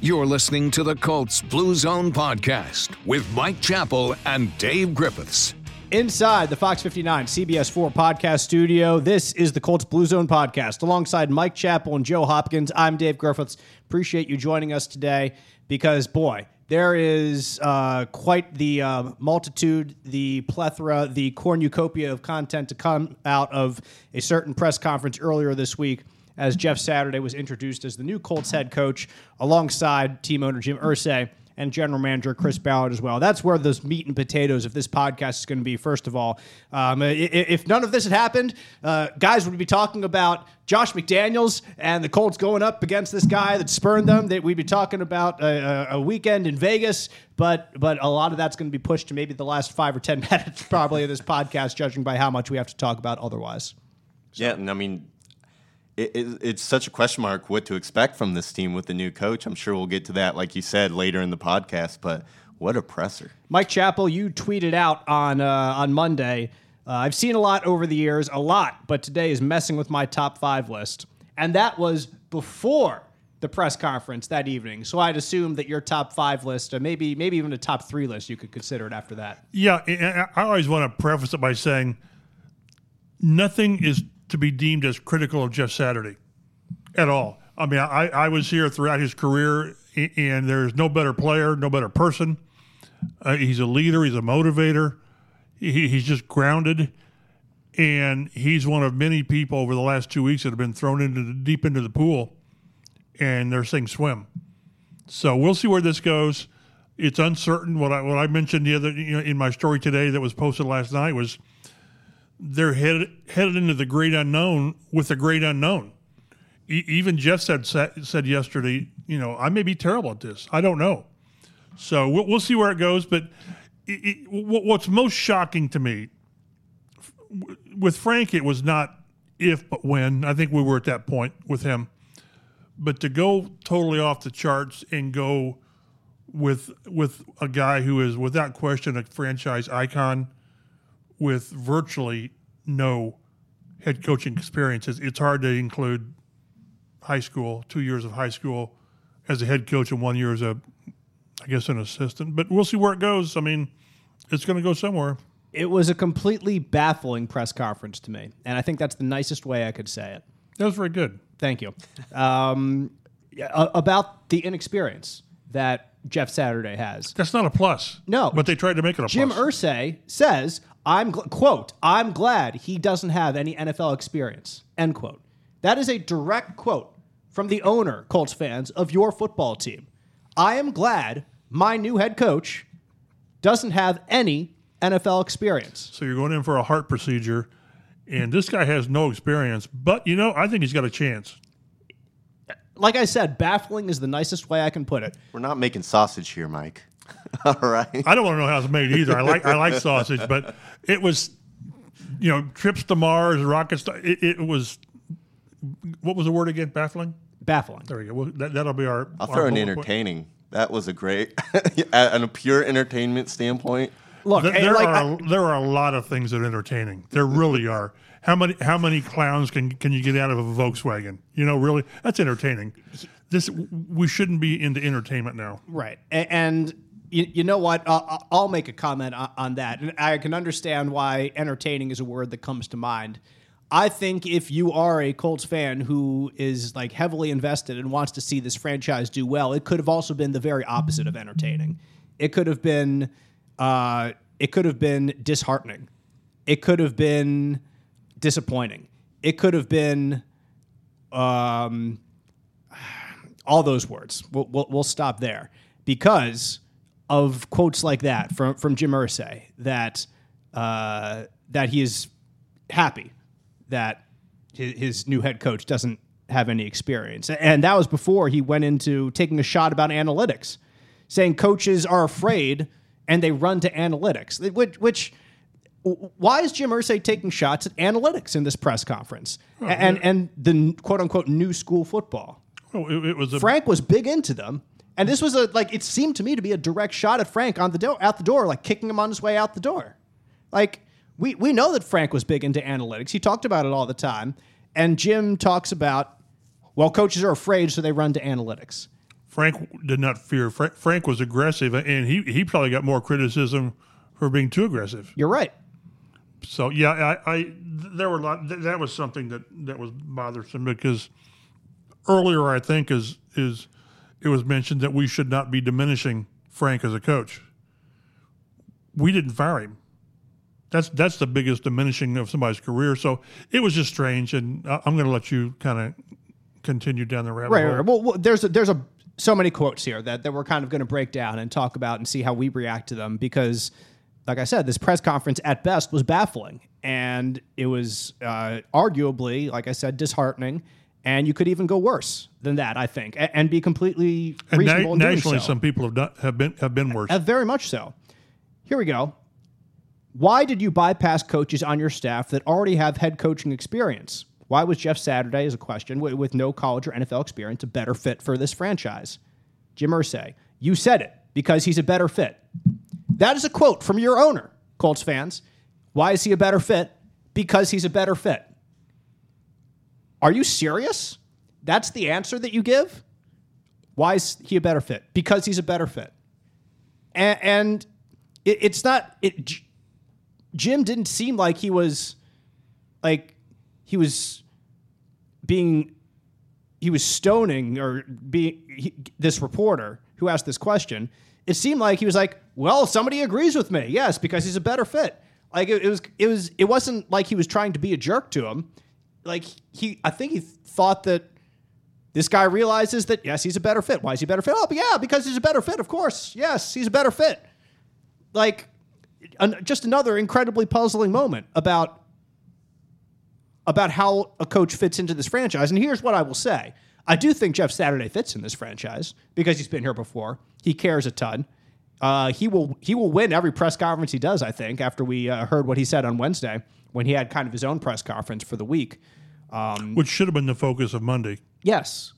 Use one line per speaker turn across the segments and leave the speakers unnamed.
You're listening to the Colts Blue Zone podcast with Mike Chappell and Dave Griffiths.
Inside the Fox 59 CBS 4 podcast studio, this is the Colts Blue Zone podcast. Alongside Mike Chappell and Joe Hopkins, I'm Dave Griffiths. Appreciate you joining us today because, boy, there is uh, quite the uh, multitude, the plethora, the cornucopia of content to come out of a certain press conference earlier this week as Jeff Saturday was introduced as the new Colts head coach alongside team owner Jim Irsay and general manager Chris Ballard as well. That's where those meat and potatoes of this podcast is going to be. First of all, um, if none of this had happened, uh, guys would be talking about Josh McDaniels and the Colts going up against this guy that spurned them. That we'd be talking about a, a, weekend in Vegas, but but a lot of that's going to be pushed to maybe the last five or ten minutes probably of this podcast, judging by how much we have to talk about otherwise.
So. Yeah, and I mean it, it, it's such a question mark what to expect from this team with the new coach. I'm sure we'll get to that, like you said, later in the podcast. But what a presser!
Mike Chappell, you tweeted out on uh, on Monday. Uh, I've seen a lot over the years, a lot, but today is messing with my top five list, and that was before the press conference that evening. So I'd assume that your top five list, or maybe maybe even a top three list, you could consider it after that.
Yeah, I always want to preface it by saying nothing is to be deemed as critical of Jeff Saturday at all. I mean, I, I was here throughout his career, and there's no better player, no better person. Uh, he's a leader, he's a motivator, he, he's just grounded. And he's one of many people over the last two weeks that have been thrown into the, deep into the pool, and they're saying swim. So we'll see where this goes. It's uncertain. What I what I mentioned the other you know, in my story today that was posted last night was they're headed headed into the great unknown with the great unknown. E- even Jeff said said yesterday, you know, I may be terrible at this. I don't know. So we'll, we'll see where it goes. But it, it, what's most shocking to me with Frank, it was not if but when. I think we were at that point with him. But to go totally off the charts and go with with a guy who is without question a franchise icon with virtually no head coaching experiences, it's hard to include high school, two years of high school as a head coach and one year as a, I guess, an assistant. But we'll see where it goes. I mean, it's going to go somewhere.
It was a completely baffling press conference to me, and I think that's the nicest way I could say it.
That was very good.
Thank you. Um, about the inexperience that Jeff Saturday has.
That's not a plus.
No,
but they tried to make it a
Jim
plus.
Jim Irsay says I'm gl- quote, I'm glad he doesn't have any NFL experience. End quote. That is a direct quote from the owner, Colts fans, of your football team. I am glad my new head coach doesn't have any NFL experience.
So you're going in for a heart procedure, and this guy has no experience, but you know, I think he's got a chance.
Like I said, baffling is the nicest way I can put it.
We're not making sausage here, Mike. All right.
I don't want to know how it's made either. I like I like sausage, but it was, you know, trips to Mars, rockets. It, it was, what was the word again? Baffling.
Baffling.
There we go. Well, that, will be our.
I'll
our
throw an entertaining. Point. That was a great, on a pure entertainment standpoint.
Look,
there, there like, are I, there are a lot of things that are entertaining. There really are. How many how many clowns can can you get out of a Volkswagen? You know, really, that's entertaining. This we shouldn't be into entertainment now,
right? And you, you know what? Uh, I'll make a comment on that. And I can understand why entertaining is a word that comes to mind. I think if you are a Colts fan who is like heavily invested and wants to see this franchise do well, it could have also been the very opposite of entertaining. It could have been, uh, it could have been disheartening. It could have been disappointing. It could have been, um, all those words. We'll, we'll, we'll stop there because of quotes like that from from Jim Irsay that uh, that he is happy that his, his, new head coach doesn't have any experience, and that was before he went into taking a shot about analytics, saying coaches are afraid and they run to analytics, which. which why is Jim Irsay taking shots at analytics in this press conference oh, and yeah. and the quote unquote new school football?
Oh, it, it was
Frank was big into them, and this was a like it seemed to me to be a direct shot at Frank on the door out the door, like kicking him on his way out the door. Like we we know that Frank was big into analytics. He talked about it all the time. And Jim talks about well, coaches are afraid, so they run to analytics.
Frank did not fear. Frank, Frank was aggressive, and he he probably got more criticism for being too aggressive.
You're right.
So yeah, I, I there were a lot. Th- that was something that that was bothersome because earlier I think is is it was mentioned that we should not be diminishing Frank as a coach. We didn't fire him. That's that's the biggest diminishing of somebody's career. So it was just strange, and I'm going to let you kind of continue down the rabbit
Right,
hole.
right. Well, well, there's a, there's a so many quotes here that, that we're kind of going to break down and talk about and see how we react to them because, like I said, this press conference at best was baffling and it was uh, arguably, like I said, disheartening. And you could even go worse than that, I think, and, and be completely
And na-
reasonable doing
nationally,
so.
some people have done, have been have been worse.
Uh, very much so. Here we go. Why did you bypass coaches on your staff that already have head coaching experience? Why was Jeff Saturday, is a question, with, with no college or NFL experience, a better fit for this franchise? Jim Irsay, you said it because he's a better fit. That is a quote from your owner, Colts fans. Why is he a better fit? Because he's a better fit. Are you serious? That's the answer that you give? Why is he a better fit? Because he's a better fit and, and it, it's not it jim didn't seem like he was like he was being he was stoning or being he, this reporter who asked this question it seemed like he was like well somebody agrees with me yes because he's a better fit like it, it was it was it wasn't like he was trying to be a jerk to him like he i think he thought that this guy realizes that yes, he's a better fit. Why is he a better fit? Oh, yeah, because he's a better fit. Of course, yes, he's a better fit. Like, an, just another incredibly puzzling moment about about how a coach fits into this franchise. And here's what I will say: I do think Jeff Saturday fits in this franchise because he's been here before. He cares a ton. Uh, he will he will win every press conference he does. I think after we uh, heard what he said on Wednesday when he had kind of his own press conference for the week.
which should have been the focus of Monday.
Yes,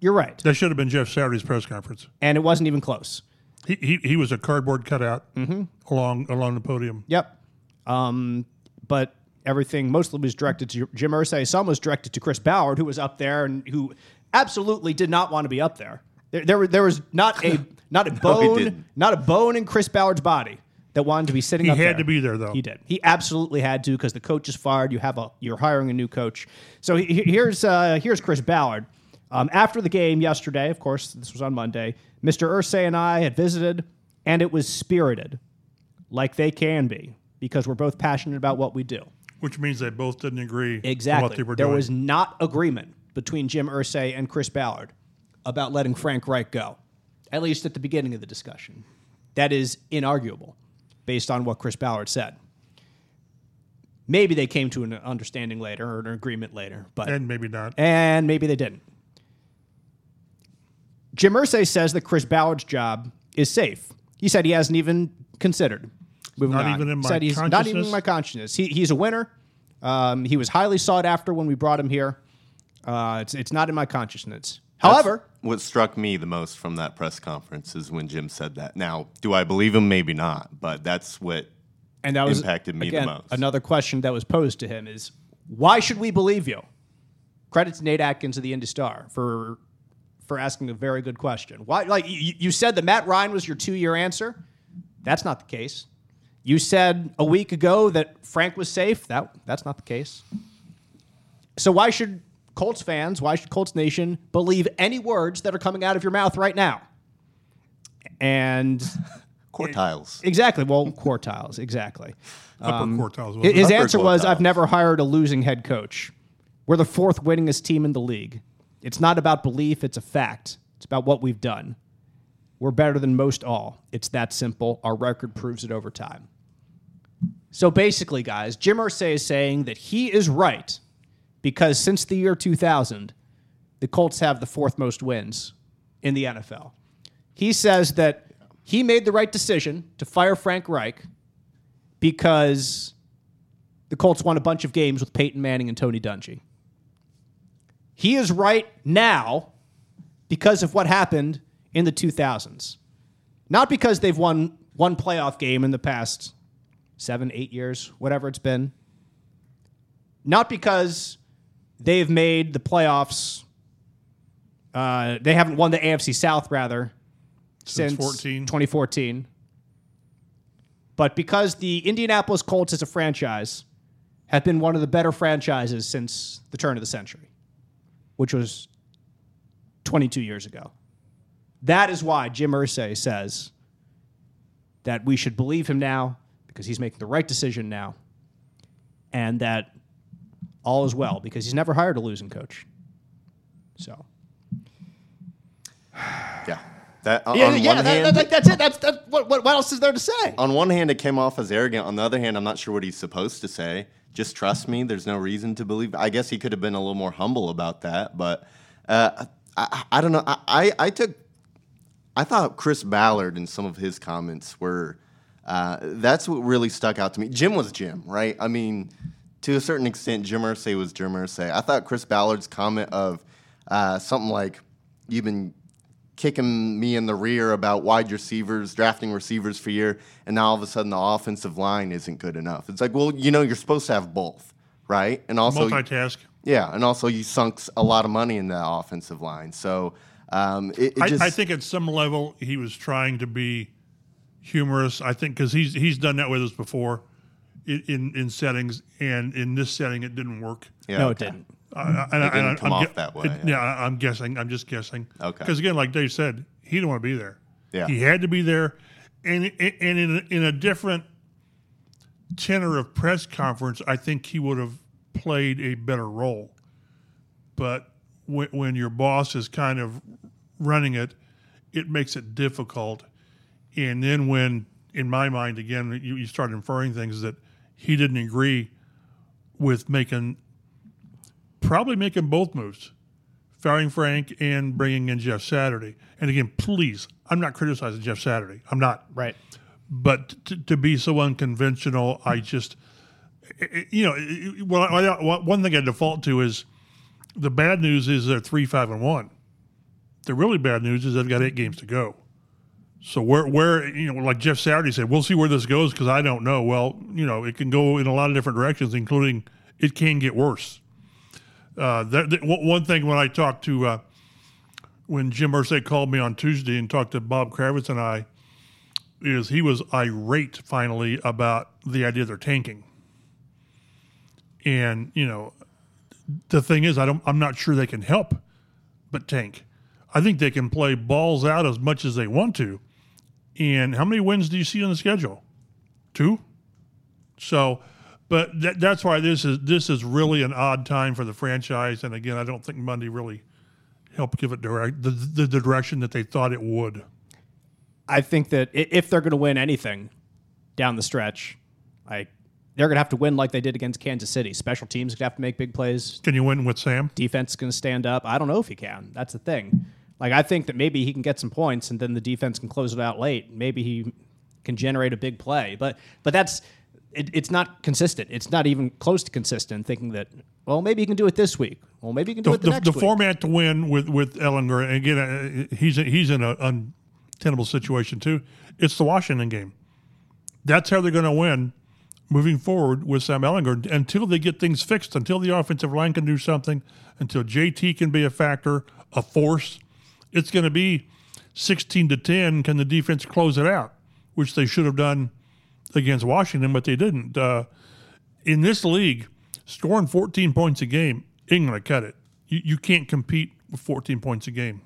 you're right,
That should have been Jeff Saturday's press conference.
and it wasn't even close.
He he, he was a cardboard cutout
Mm-hmm.
along along the podium.
Yep. Um, but everything mostly was directed to Jim Irsay. Some was directed to Chris Ballard, who was up there and who absolutely did not want to be up there. There, there, there was not a not a bone,
didn't.
not a bone in Chris Ballard's body that wanted to be sitting.
There.
He
had
there.
to be there, though.
He did. He absolutely had to because the coach is fired. You have a you're hiring a new coach. So he, he- here's uh, here's Chris Ballard. Um, after the game yesterday, of course, this was on Monday. Mr. Irsay and I had visited, and it was spirited, like they can be, because we're both passionate about what we do.
Which means they both didn't agree
Exactly.
what they were
there
doing.
was not agreement between Jim Irsay and Chris Ballard about letting Frank Reich go, at least at the beginning of the discussion. That is inarguable based on what Chris Ballard said. Maybe they came to an understanding later or an agreement later, but
and maybe not.
and maybe they didn't. Jim Irsay says that Chris Ballard's job is safe. He said he hasn't even considered. Moving
Not
on.
even in my
said he's not even in my consciousness. He, he's a winner. Um, he was highly sought after when we brought him here. Uh, it's, it's not in my consciousness. However,
what struck me the most from that press conference is when Jim said that. Now, do I believe him? Maybe not, but that's what
and that was
impacted me the most.
Another question that was posed to him is, why should we believe you? Credit to Nate Atkins of the Indy Star for for asking a very good question. Why, like you, you said that Matt Ryan was your two year answer. That's not the case. You said a week ago that Frank was safe. That that's not the case. So why should Colts fans, why should Colts Nation believe any words that are coming out of your mouth right now? And
quartiles.
exactly, well, quartiles, exactly.
Upper
Um,
quartiles.
His,
Upper
answer was, "I've never hired a losing head coach. We're the fourth winningest team in the league. It's not about belief; it's a fact. It's about what we've done. We're better than most all. It's that simple. Our record proves it over time." So basically, guys, Jim Irsay is saying that he is right because since the year 2000, the Colts have the fourth most wins in the NFL. He says that he made the right decision to fire Frank Reich because the Colts won a bunch of games with Peyton Manning and Tony Dungy. He is right now because of what happened in the 2000s. Not because they've won one playoff game in the past seven, eight years, whatever it's been. Not because they've made the playoffs Uh, they haven't won the AFC South rather since,
14.
2014. But because the Indianapolis Colts as a franchise have been one of the better franchises since the turn of the century, which was 22 years ago. That is why Jim Irsay says that we should believe him now because he's making the right decision now and that all is well because he's never hired a losing coach. So,
Yeah. That, on
yeah,
one
yeah that,
hand,
that- that's it. That's, what, what, what else is there to say?
on one hand, it came off as arrogant. On the other hand, I'm not sure what he's supposed to say. Just trust me. There's no reason to believe. I guess he could have been a little more humble about that, but uh, I, I don't know. I, I, I took. I thought Chris Ballard and some of his comments were. Uh, that's what really stuck out to me. Jim was Jim, right? I mean, to a certain extent, Jim Irsay was Jim Irsay. I thought Chris Ballard's comment of uh, something like, "You've been kicking me in the rear about wide receivers, drafting receivers for year, and now all of a sudden the offensive line isn't good enough. It's like, well, you know, you're supposed to have both, right? And also,
Multitask.
yeah, and also you sunk a lot of money in the offensive line. So um, it, it
I,
just,
I think at some level he was trying to be humorous. I think because he's he's done that with us before in, in in settings, and in this setting it didn't work.
yeah,
no,
okay.
it didn't.
I- I- and I-
didn't
and
come
I'm
off
gu-
that way,
it-
yeah.
yeah, I- I'm guessing. I'm just guessing.
Okay.
Because again, like Dave said, he didn't want to be there.
Yeah.
He had to be there, and and in a, in a different tenor of press conference, I think he would have played a better role. But when, when your boss is kind of running it, it makes it difficult. And then when, in my mind, again, you, you start inferring things that he didn't agree with making, probably making both moves, firing Frank and bringing in Jeff Saturday. And again, please, I'm not criticizing Jeff Saturday. I'm not
Right.
but to, to be so unconventional, I just, you know, well, I, I- one thing I default to is the bad news is they're three, five, and one. The really bad news is they've got eight games to go. So where, where you know, like Jeff Saturday said, we'll see where this goes because I don't know. Well, you know, it can go in a lot of different directions, including it can get worse. Uh, that, that- one thing when I talked to uh, when Jim Irsay called me on Tuesday and talked to Bob Kravitz and I, is he was irate finally about the idea they're tanking. And, you know, the thing is I don't I'm not sure they can help but tank. I think they can play balls out as much as they want to. And how many wins do you see on the schedule? Two? So but that, that's why this is this is really an odd time for the franchise and again I don't think Monday really helped give it direct the, the, the direction that they thought it would.
I think that if they're going to win anything down the stretch, like they're going to have to win like they did against Kansas City. Special teams going to have to make big plays.
Can you win with Sam?
Defense is going to stand up. I don't know if he can. That's the thing. Like I think that maybe he can get some points and then the defense can close it out late. Maybe he can generate a big play. But but that's it, it's not consistent. It's not even close to consistent. Thinking that well maybe he can do it this week. Well maybe he can do
the,
it the,
the,
next
the
week.
format to win with with Ehlinger, and again, uh, he's he's in an untenable situation too. It's the Washington game. That's how they're going to win moving forward with Sam Ehlinger until they get things fixed, until the offensive line can do something, until JT can be a factor, a force. It's going to be sixteen to ten. Can the defense close it out, which they should have done against Washington, but they didn't. Uh, in this league, scoring 14 points a game ain't going to cut it. You, you can't compete with 14 points a game.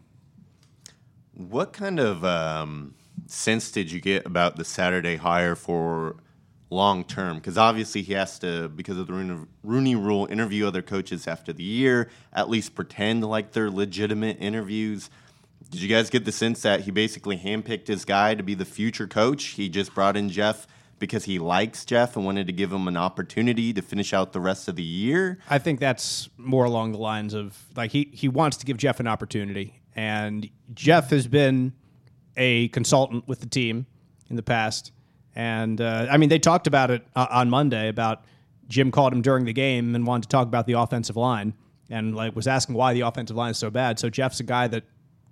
What kind of um, sense did you get about the Saturday hire for long term? Because obviously he has to, because of the Rooney, Rooney Rule, interview other coaches after the year, at least pretend like they're legitimate interviews. Did you guys get the sense that he basically handpicked his guy to be the future coach? He just brought in Jeff because he likes Jeff and wanted to give him an opportunity to finish out the rest of the year?
I think that's more along the lines of like he he wants to give Jeff an opportunity, and Jeff has been a consultant with the team in the past, and uh, I mean they talked about it uh, on Monday about Jim called him during the game and wanted to talk about the offensive line and like was asking why the offensive line is so bad. So Jeff's a guy that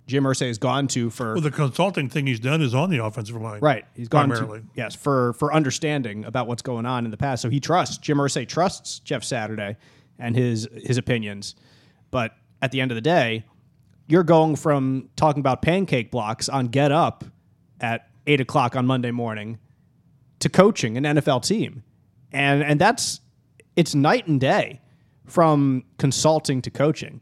Jim Irsay has gone to for
Well, the consulting thing he's done is on the offensive line.
Right. He's gone
primarily.
to yes for for understanding about what's going on in the past. So he trusts Jim Irsay trusts Jeff Saturday and his his opinions. But at the end of the day, you're going from talking about pancake blocks on Get Up at eight o'clock on Monday morning to coaching an NFL team, and and that's it's night and day from consulting to coaching.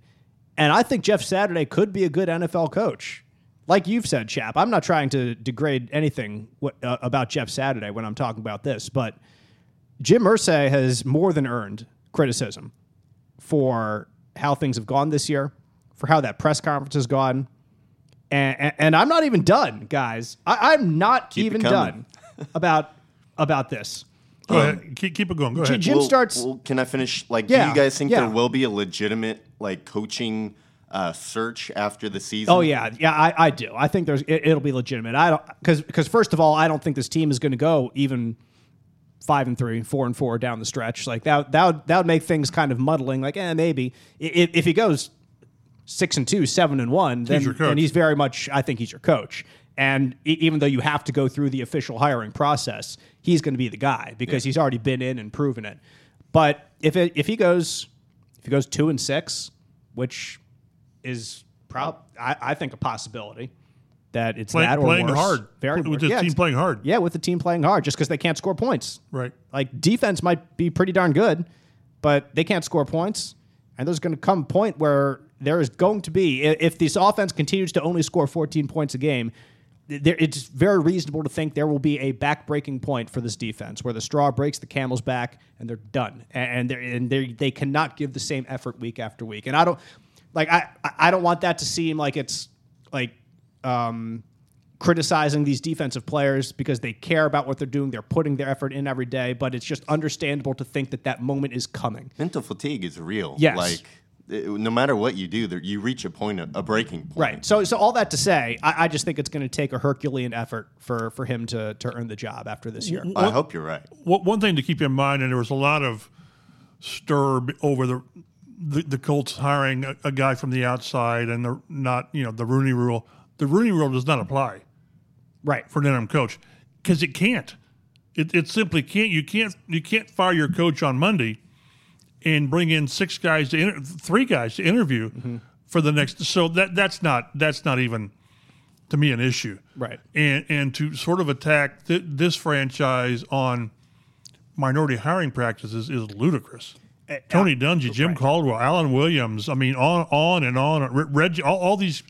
And I think Jeff Saturday could be a good NFL coach. Like you've said, Chap, I'm not trying to degrade anything w- uh, about Jeff Saturday when I'm talking about this, but Jim Irsay has more than earned criticism for how things have gone this year, for how that press conference has gone. And, and, and I'm not even done, guys. I, I'm not
Keep
even done about about this.
Go ahead. Keep, keep it going. Go ahead.
Jim
Well-
starts.
well, can I finish? Like,
Yeah,
do you guys think
yeah.
there will be a legitimate like coaching uh, search after the season?
Oh yeah, yeah, I, I do. I think there's it, it'll be legitimate. I don't because because first of all, I don't think this team is going to go even five and three, four and four down the stretch. Like that that would, that would make things kind of muddling. Like eh, maybe if, if he goes six and two, seven and one, then,
your coach.
then he's very much. I think he's your coach. And e- even though you have to go through the official hiring process, he's going to be the guy because he's already been in and proven it. But if it, if he goes if he goes two and six, which is prob I, I think a possibility that it's
Play-
that or
playing
worse.
hard.
Very
with
worse.
this
yeah,
team playing hard.
yeah, with the team playing hard, just because they can't score points.
Right.
Like defense might be pretty darn good, but they can't score points. And there's going to come a point where there is going to be, if this offense continues to only score 14 points a game, there, it's very reasonable to think there will be a back-breaking point for this defense where the straw breaks the camel's back and they're done. And, they're, and they're, they cannot give the same effort week after week. And I don't, like, I, I- I don't want that to seem like it's like, um, criticizing these defensive players because they care about what they're doing. They're putting their effort in every day, but it's just understandable to think that that moment is coming.
mental fatigue is real.
Yes.
Like, it- no matter what you do, there, you reach a point, of, a breaking point.
Right. So, so all that to say, I, I just think it's going to take a Herculean effort for for him to to earn the job after this year.
I hope you're right.
One one thing to keep in mind, and there was a lot of stir over the the, the Colts hiring a, a guy from the outside and the not you know the Rooney Rule. The Rooney Rule does not apply
Right.
for an interim coach because it can't. It, it simply can't. You can't. You can't fire your coach on Monday and bring in six guys to inter- three guys to interview
Mm-hmm.
for the next. So that that's not that's not even to me an issue.
Right.
And and to sort of attack th- this franchise on minority hiring practices is ludicrous.
Eh,
Tony Dungy, Jim Caldwell, Alan Williams. I mean, on on and on. Re- Reggie, all, all these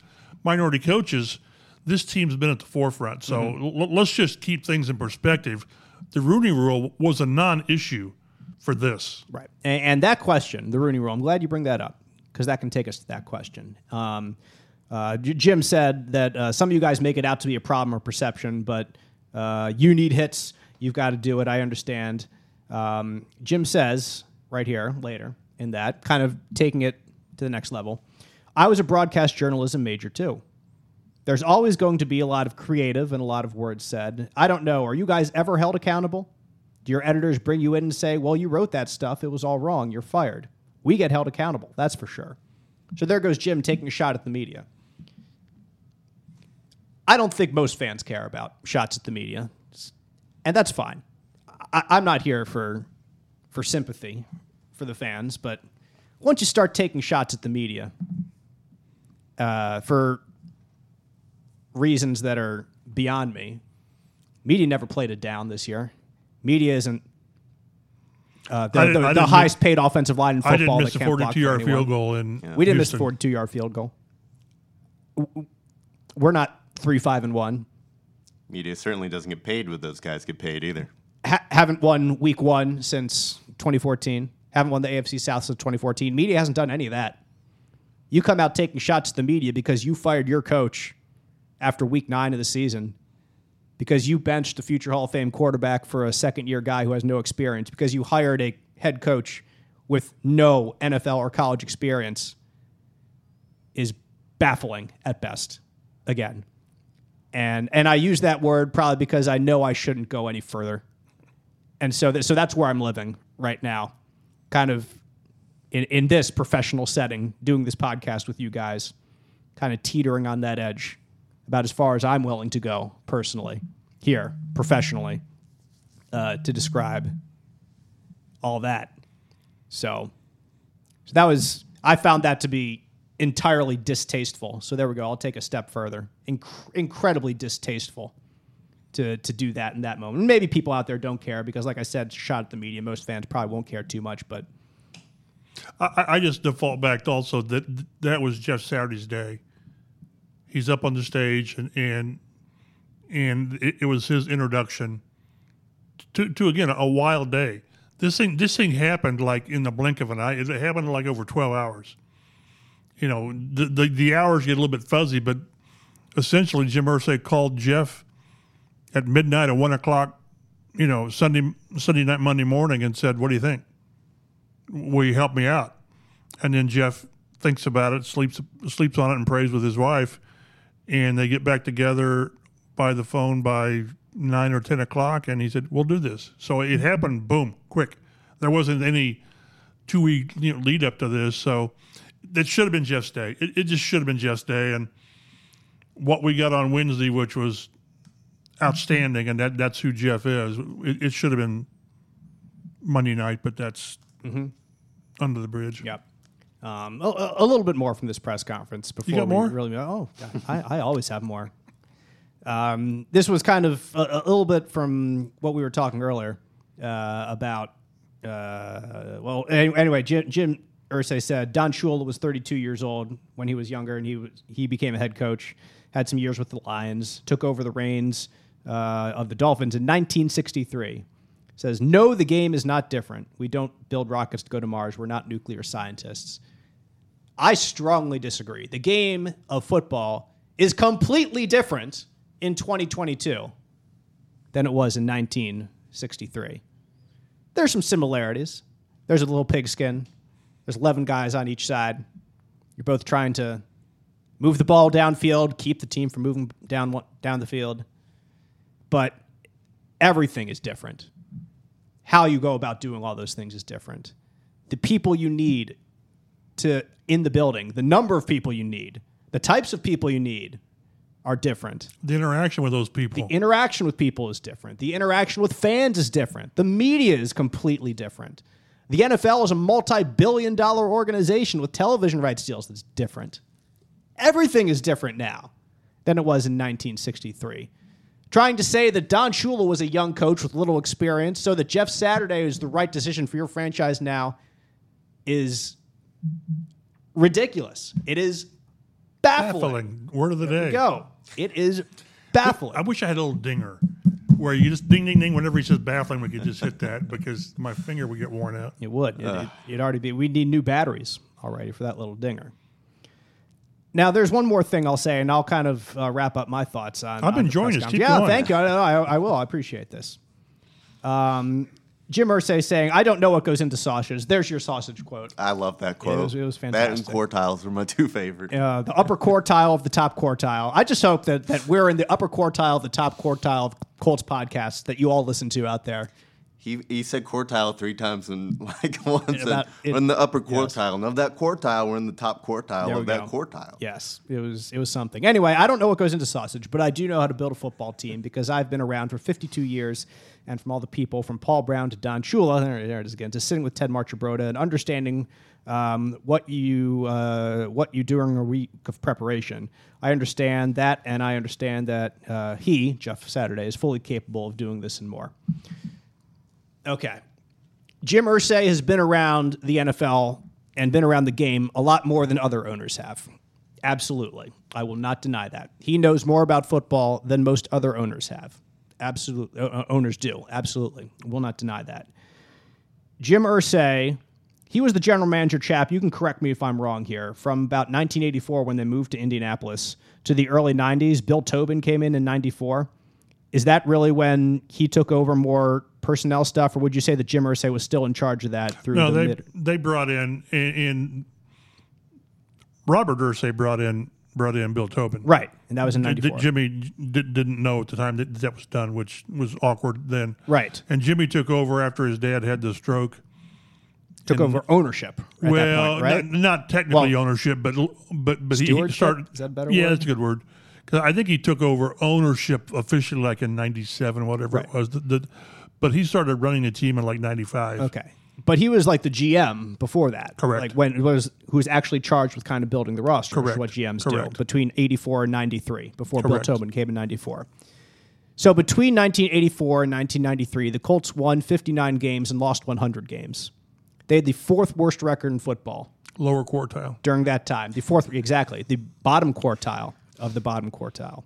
minority coaches. This team's been at the forefront. So
Mm-hmm.
l- let's just keep things in perspective. The Rooney Rule was a non-issue for this.
Right. And, and that question, the Rooney Rule, I'm glad you bring that up because that can take us to that question. Um, uh, Jim said that uh, some of you guys make it out to be a problem or perception, but uh, you need hits. You've got to do it. I understand. Um, Jim says right here later in that, kind of taking it to the next level. I was a broadcast journalism major too. There's always going to be a lot of creative and a lot of words said. I don't know. Are you guys ever held accountable? Do your editors bring you in and say, well, you wrote that stuff. It was all wrong. You're fired. We get held accountable. That's for sure. So there goes Jim taking a shot at the media. I don't think most fans care about shots at the media, and that's fine. I, I'm not here for for sympathy for the fans, but once you start taking shots at the media uh, for reasons that are beyond me, media never played it down this year. Media isn't uh, the, the, the highest paid offensive line in
I
football.
didn't miss
that
a 42 yard field goal in.
We didn't miss a
Houston.
42 yard field goal. We're not three, five, and one.
Media certainly doesn't get paid what those guys get paid either.
Ha- haven't won week one since 2014. Haven't won the AFC South since 2014. Media hasn't done any of that. You come out taking shots at the media because you fired your coach after week nine of the season, because you benched a future Hall of Fame quarterback for a second year guy who has no experience, because you hired a head coach with no NFL or college experience is baffling at best. Again. And and I use that word probably because I know I shouldn't go any further. And so th- so that's where I'm living right now. Kind of in, in this professional setting, doing this podcast with you guys, kind of teetering on that edge about as far as I'm willing to go personally here, professionally, uh, to describe all that. So, so that was I found that to be entirely distasteful. So there we go. I'll take a step further. Inc- incredibly distasteful to to do that in that moment. Maybe people out there don't care because, like I said, shot at the media. Most fans probably won't care too much, but
I, I just default back also that that was Jeff Saturday's day. He's up on the stage and and and it, it was his introduction to to again a wild day. This thing this thing happened like in the blink of an eye. It happened like over twelve hours. You know the the, the hours get a little bit fuzzy, but essentially Jim Irsay called Jeff at midnight at one o'clock, you know Sunday Sunday night Monday morning and said, "What do you think?" will you help me out? And then Jeff thinks about it, sleeps sleeps on it, and prays with his wife, and they get back together by the phone by nine or ten o'clock, and he said, "We'll do this." So it happened, boom, quick. There wasn't any two week you know, lead up to this, so that should have been Jeff's day. It, it just should have been Jeff's day, and what we got on Wednesday, which was outstanding, and that that's who Jeff is. It, it should have been Monday night, but that's mm-hmm. under the bridge.
Yep. Um, a, a little bit more from this press conference before
got
we
more?
really. Oh, I, I always have more. Um, this was kind of a, a little bit from what we were talking earlier uh, about. Uh, well, anyway, Jim, Jim Irsay said Don Shula was 32 years old when he was younger, and he was, he became a head coach. Had some years with the Lions, took over the reins uh, of the Dolphins in 1963 says, No, the game is not different. We don't build rockets to go to Mars. We're not nuclear scientists. I strongly disagree. The game of football is completely different in 2022 than it was in 1963. There's some similarities. There's a little pigskin. There's 11 guys on each side. You're both trying to move the ball downfield, keep the team from moving down down the field. But everything is different how you go about doing all those things is different. The people you need to in the building, the number of people you need, the types of people you need are different.
The interaction with those people.
The interaction with people is different. The interaction with fans is different. The media is completely different. The NFL is a multi-billion dollar organization with television rights deals that's different. Everything is different now than it was in 1963 trying to say that Don Shula was a young coach with little experience, so that Jeff Saturday is the right decision for your franchise now is ridiculous. It is baffling.
baffling. Word of the day.
Go. It is baffling.
I wish I had a little dinger where you just ding, ding, ding. Whenever he says baffling, we could just hit that because my finger would get worn out.
It would. It, it, it'd already be. We need new batteries already for that little dinger. Now, there's one more thing I'll say, and I'll kind of uh, wrap up my thoughts on.
I've
been the
enjoying this. Keep
yeah,
going.
thank you. I, I, I will. I appreciate this. Um, Jim Irsay saying, "I don't know what goes into sausages." There's your sausage quote.
I love that quote.
was- it was fantastic.
That and quartiles are my two favorite.
uh, the upper quartile of the top quartile. I just hope that that we're in the upper quartile of the top quartile of Colts podcasts that you all listen to out there.
He he said quartile three times and like once.
about-
and
it-
in the upper
yes.
quartile. And of that quartile, we're in the top quartile
There
of that
go.
quartile.
Yes, it was it was something. Anyway, I don't know what goes into sausage, but I do know how to build a football team because I've been around for 52 years, and from all the people from Paul Brown to Don Shula, there, it is again, to sitting with Ted Marchibroda and understanding um, what you uh, what you do during a week of preparation. I understand that, and I understand that uh, he, Jeff Saturday, is fully capable of doing this and more. Okay. Jim Irsay has been around the NFL and been around the game a lot more than other owners have. Absolutely. I will not deny that. He knows more about football than most other owners have. Absolutely. Uh, owners do. Absolutely. Will not deny that. Jim Irsay, he was the general manager chap. You can correct me if I'm wrong here. From about 1984 when they moved to Indianapolis to the early 90s, Bill Tobin came in in 94. Is that really when he took over more personnel stuff, or would you say that Jim Irsay was still in charge of that through
No,
the
they
mid?
they brought in in, Robert Irsay brought in brought in Bill Tobin.
Right, and that was in
D- d-
'94.
Jimmy did, didn't know at the time that that was done, which was awkward then.
Right,
And Jimmy took over after his dad had the stroke.
took over ownership.
Well,
point, right?
not, not technically
Well,
ownership, but but but he- started.
Is that better
Yeah,
word?
that's a good word. I think he took over ownership officially like in '97, whatever
Right.
it was. The, the, but he started running the team in like '95.
okay, but he was like the GM before that.
Correct.
Like when it was who was actually charged with kind of building the roster, which is
Correct.
what GMs
Correct.
do between 84 and 93 before
Correct.
Bill Tobin came in 94. So between 1984 and 1993, the Colts won 59 games and lost 100 games. They had the fourth worst record in football
Lower quartile.
during that time. The fourth, exactly, the bottom quartile of the bottom quartile.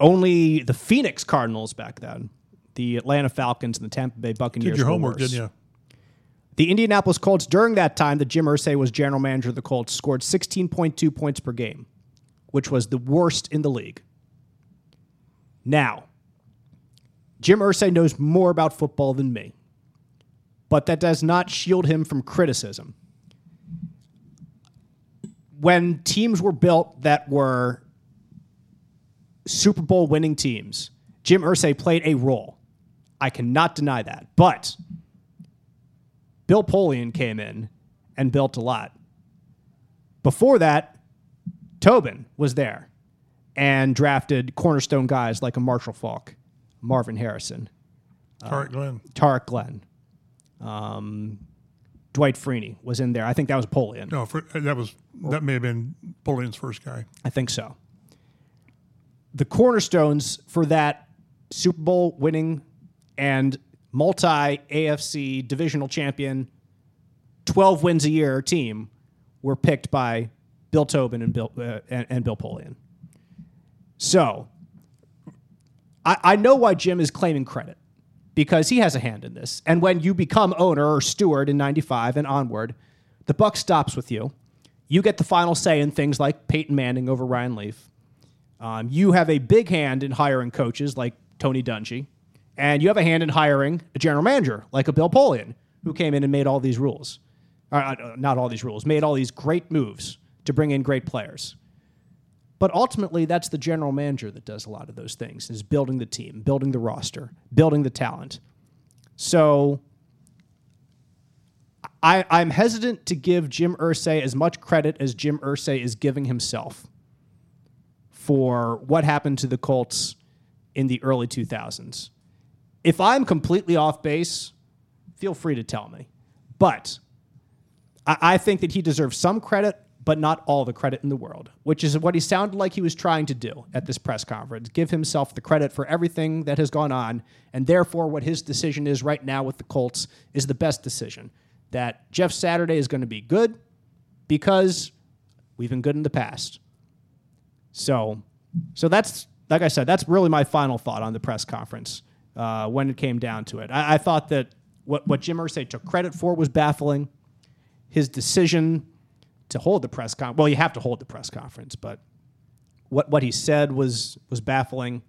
Only the Phoenix Cardinals back then, the Atlanta Falcons, and the Tampa Bay Buccaneers.
Did your homework, didn't you?
The Indianapolis Colts, during that time that Jim Irsay was general manager of the Colts, scored 16.2 points per game, which was the worst in the league. Now, Jim Irsay knows more about football than me, but that does not shield him from criticism. When teams were built that were Super Bowl winning teams, Jim Irsay played a role. I cannot deny that. But Bill Polian came in and built a lot. Before that, Tobin was there and drafted cornerstone guys like a Marshall Faulk, Marvin Harrison,
Tarik Glenn.
Tarik Glenn, um, Dwight Freeney was in there. I think that was Polian.
No, for, that was that may have been Polian's first guy.
I think so. The cornerstones for that Super Bowl winning and multi AFC divisional champion, 12 wins a year team were picked by Bill Tobin and Bill, uh, and, and Bill Polian. So I, I know why Jim is claiming credit because he has a hand in this. And when you become owner or steward in 95 and onward, the buck stops with you. You get the final say in things like Peyton Manning over Ryan Leaf. Um, you have a big hand in hiring coaches like Tony Dungy, and you have a hand in hiring a general manager like a Bill Polian, who came in and made all these rules. Uh, uh, not all these rules, made all these great moves to bring in great players. But ultimately, that's the general manager that does a lot of those things: is building the team, building the roster, building the talent. So I, I'm hesitant to give Jim Irsay as much credit as Jim Irsay is giving himself for what happened to the Colts in the early 2000s. If I'm completely off base, feel free to tell me. But I, I think that he deserves some credit, but not all the credit in the world, which is what he sounded like he was trying to do at this press conference give himself the credit for everything that has gone on. And therefore, what his decision is right now with the Colts is the best decision. That Jeff Saturday is going to be good because we've been good in the past. So, so that's like I said, that's really my final thought on the press conference uh, when it came down to it. I, I thought that what what Jim Irsay took credit for was baffling. His decision to hold the press con well, you have to hold the press conference, but what what he said was was baffling.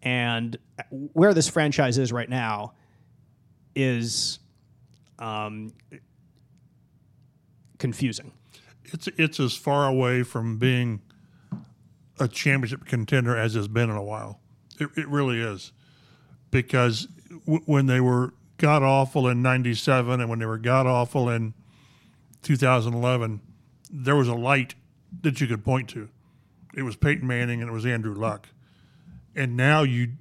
And where this franchise is right now is um, confusing.
It's it's as far away from being a championship contender as it's been in a while. It, it really is, because w- when they were god awful in '97 and when they were god awful in 2011, there was a light that you could point to. It was Peyton Manning and it was Andrew Luck. And now you,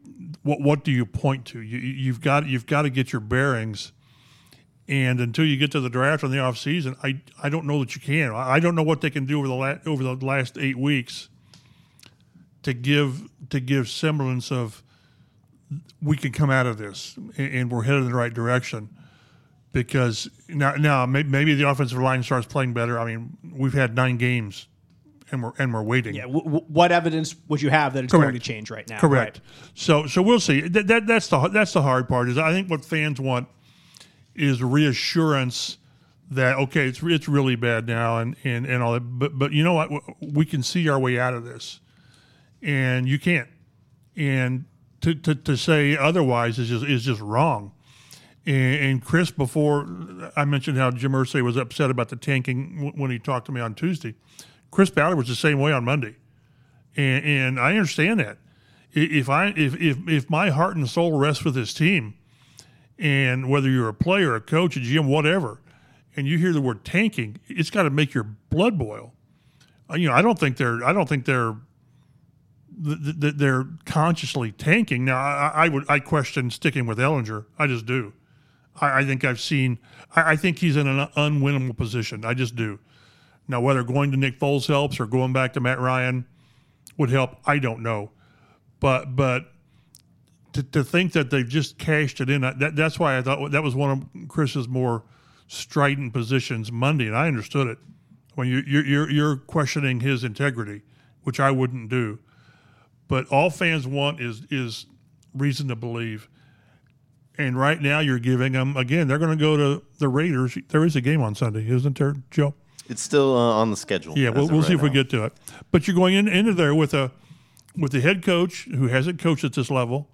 what what do you point to? You you've got you've got to get your bearings. And until you get to the draft in the offseason, I, I don't know that you can. I I don't know what they can do over the la- over the last eight weeks to give to give semblance of we can come out of this and, we're headed in the right direction. Because now now may- maybe the offensive line starts playing better. I mean, we've had nine games, and we're and we're waiting.
Yeah, w- w- what evidence would you have that it's going to change right now?
Correct.
Right.
So so we'll see. That, that that's the that's the hard part. Is I think what fans want is reassurance that okay, it's it's really bad now and and and all that. But but you know what? We can see our way out of this, and you can't. And to to, to say otherwise is just is just wrong. And, and Chris, before I mentioned how Jim Irsay was upset about the tanking when he talked to me on Tuesday, Chris Ballard was the same way on Monday and, and I understand that. If I if, if if my heart and soul rests with this team, and whether you're a player, a coach, a GM, whatever, and you hear the word tanking, it's got to make your blood boil. Uh, You know, I don't think they're I don't think they're th- th- they're consciously tanking. Now, I, I would I question sticking with Ehlinger. I just do. I, I think I've seen. I, I think he's in an unwinnable position. I just do. Now, whether going to Nick Foles helps or going back to Matt Ryan would help, I don't know. But but to, to think that they've just cashed it in, that, that's why I thought that was one of Chris's more strident positions Monday, and I understood it. When you, you're, you're questioning his integrity, which I wouldn't do. But all fans want is is reason to believe. And right now, you're giving them again. They're going to go to the Raiders. There is a game on Sunday, isn't there, Joe?
It's still uh, on the schedule.
Yeah, we'll, we'll
right
see if we get to it. But you're going in, into there with a with the head coach who hasn't coached at this level,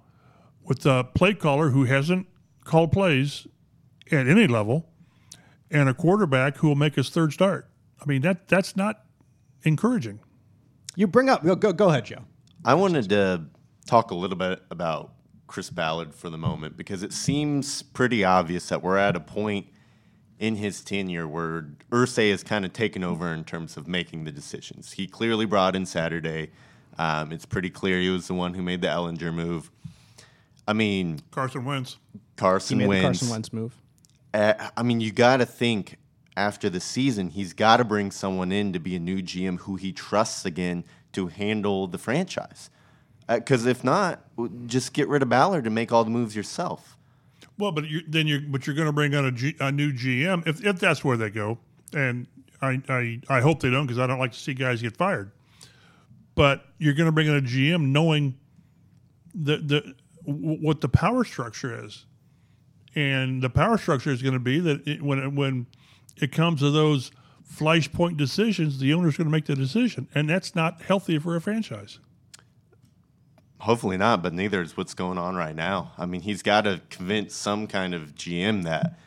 with a play caller who hasn't called plays at any level, and a quarterback who will make his third start. I mean that that's not encouraging.
You bring up go go, go ahead, Joe.
I wanted to talk a little bit about Chris Ballard for the moment because it seems pretty obvious that we're at a point in his tenure where Irsay has kind of taken over in terms of making the decisions. He clearly brought in Saturday. Um, it's pretty clear he was the one who made the Ehlinger move. I mean,
Carson Wentz.
Carson
He made
wins.
the Carson Wentz move.
Uh, I mean, you got to think after the season, he's got to bring someone in to be a new GM who he trusts again to handle the franchise. Uh, because if not, just get rid of Ballard and make all the moves yourself.
Well, but you, then you're but you're going to bring on a, G, a new GM if if that's where they go, and I I, I hope they don't because I don't like to see guys get fired. But you're going to bring in a GM knowing the the what the power structure is, and the power structure is going to be that it, when when it comes to those flashpoint decisions, the owner's going to make the decision, and that's not healthy for a franchise.
Hopefully not, but neither is what's going on right now. I mean, he's got to convince some kind of GM that,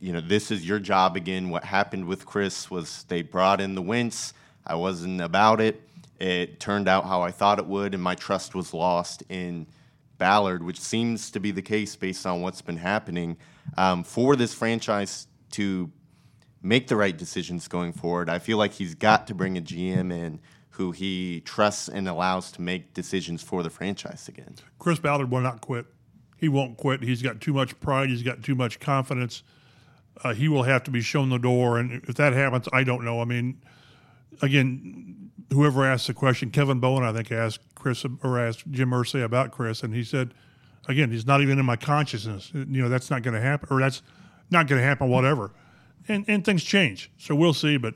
you know, this is your job again. What happened with Chris was they brought in the Wentz. I wasn't about it. It turned out how I thought it would, and my trust was lost in Ballard, which seems to be the case based on what's been happening. Um, for this franchise to make the right decisions going forward, I feel like he's got to bring a GM in who he trusts and allows to make decisions for the franchise again.
Chris Ballard will not quit. He won't quit. He's got too much pride. He's got too much confidence. Uh, he will have to be shown the door, and if that happens, I don't know. I mean, again, whoever asked the question, Kevin Bowen, I think asked Chris or asked Jim Irsay about Chris, and he said, again, he's not even in my consciousness. You know, that's not going to happen, or that's not going to happen. Whatever, and and things change, so we'll see. But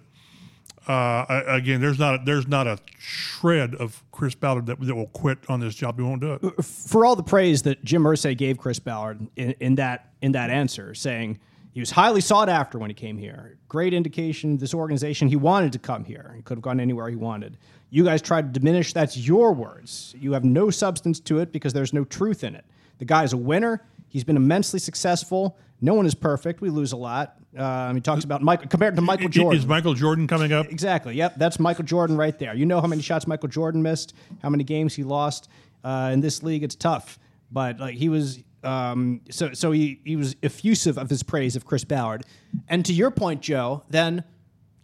uh, again, there's not a, there's not a shred of Chris Ballard that, that will quit on this job. He won't do it.
for all the praise that Jim Irsay gave Chris Ballard in, in that in that answer, saying he was highly sought after when he came here. Great indication this organization he wanted to come here. He could have gone anywhere he wanted. You guys tried to diminish. That's your words. You have no substance to it because there's no truth in it. The guy's a winner. He's been immensely successful. No one is perfect. We lose a lot. Um, he talks about Michael compared to Michael Jordan.
Is Michael Jordan coming up?
Exactly. Yep. That's Michael Jordan right there. You know how many shots Michael Jordan missed, how many games he lost. Uh, in this league, it's tough. But like he was, um, so so he he was effusive of his praise of Chris Ballard. And to your point, Joe, then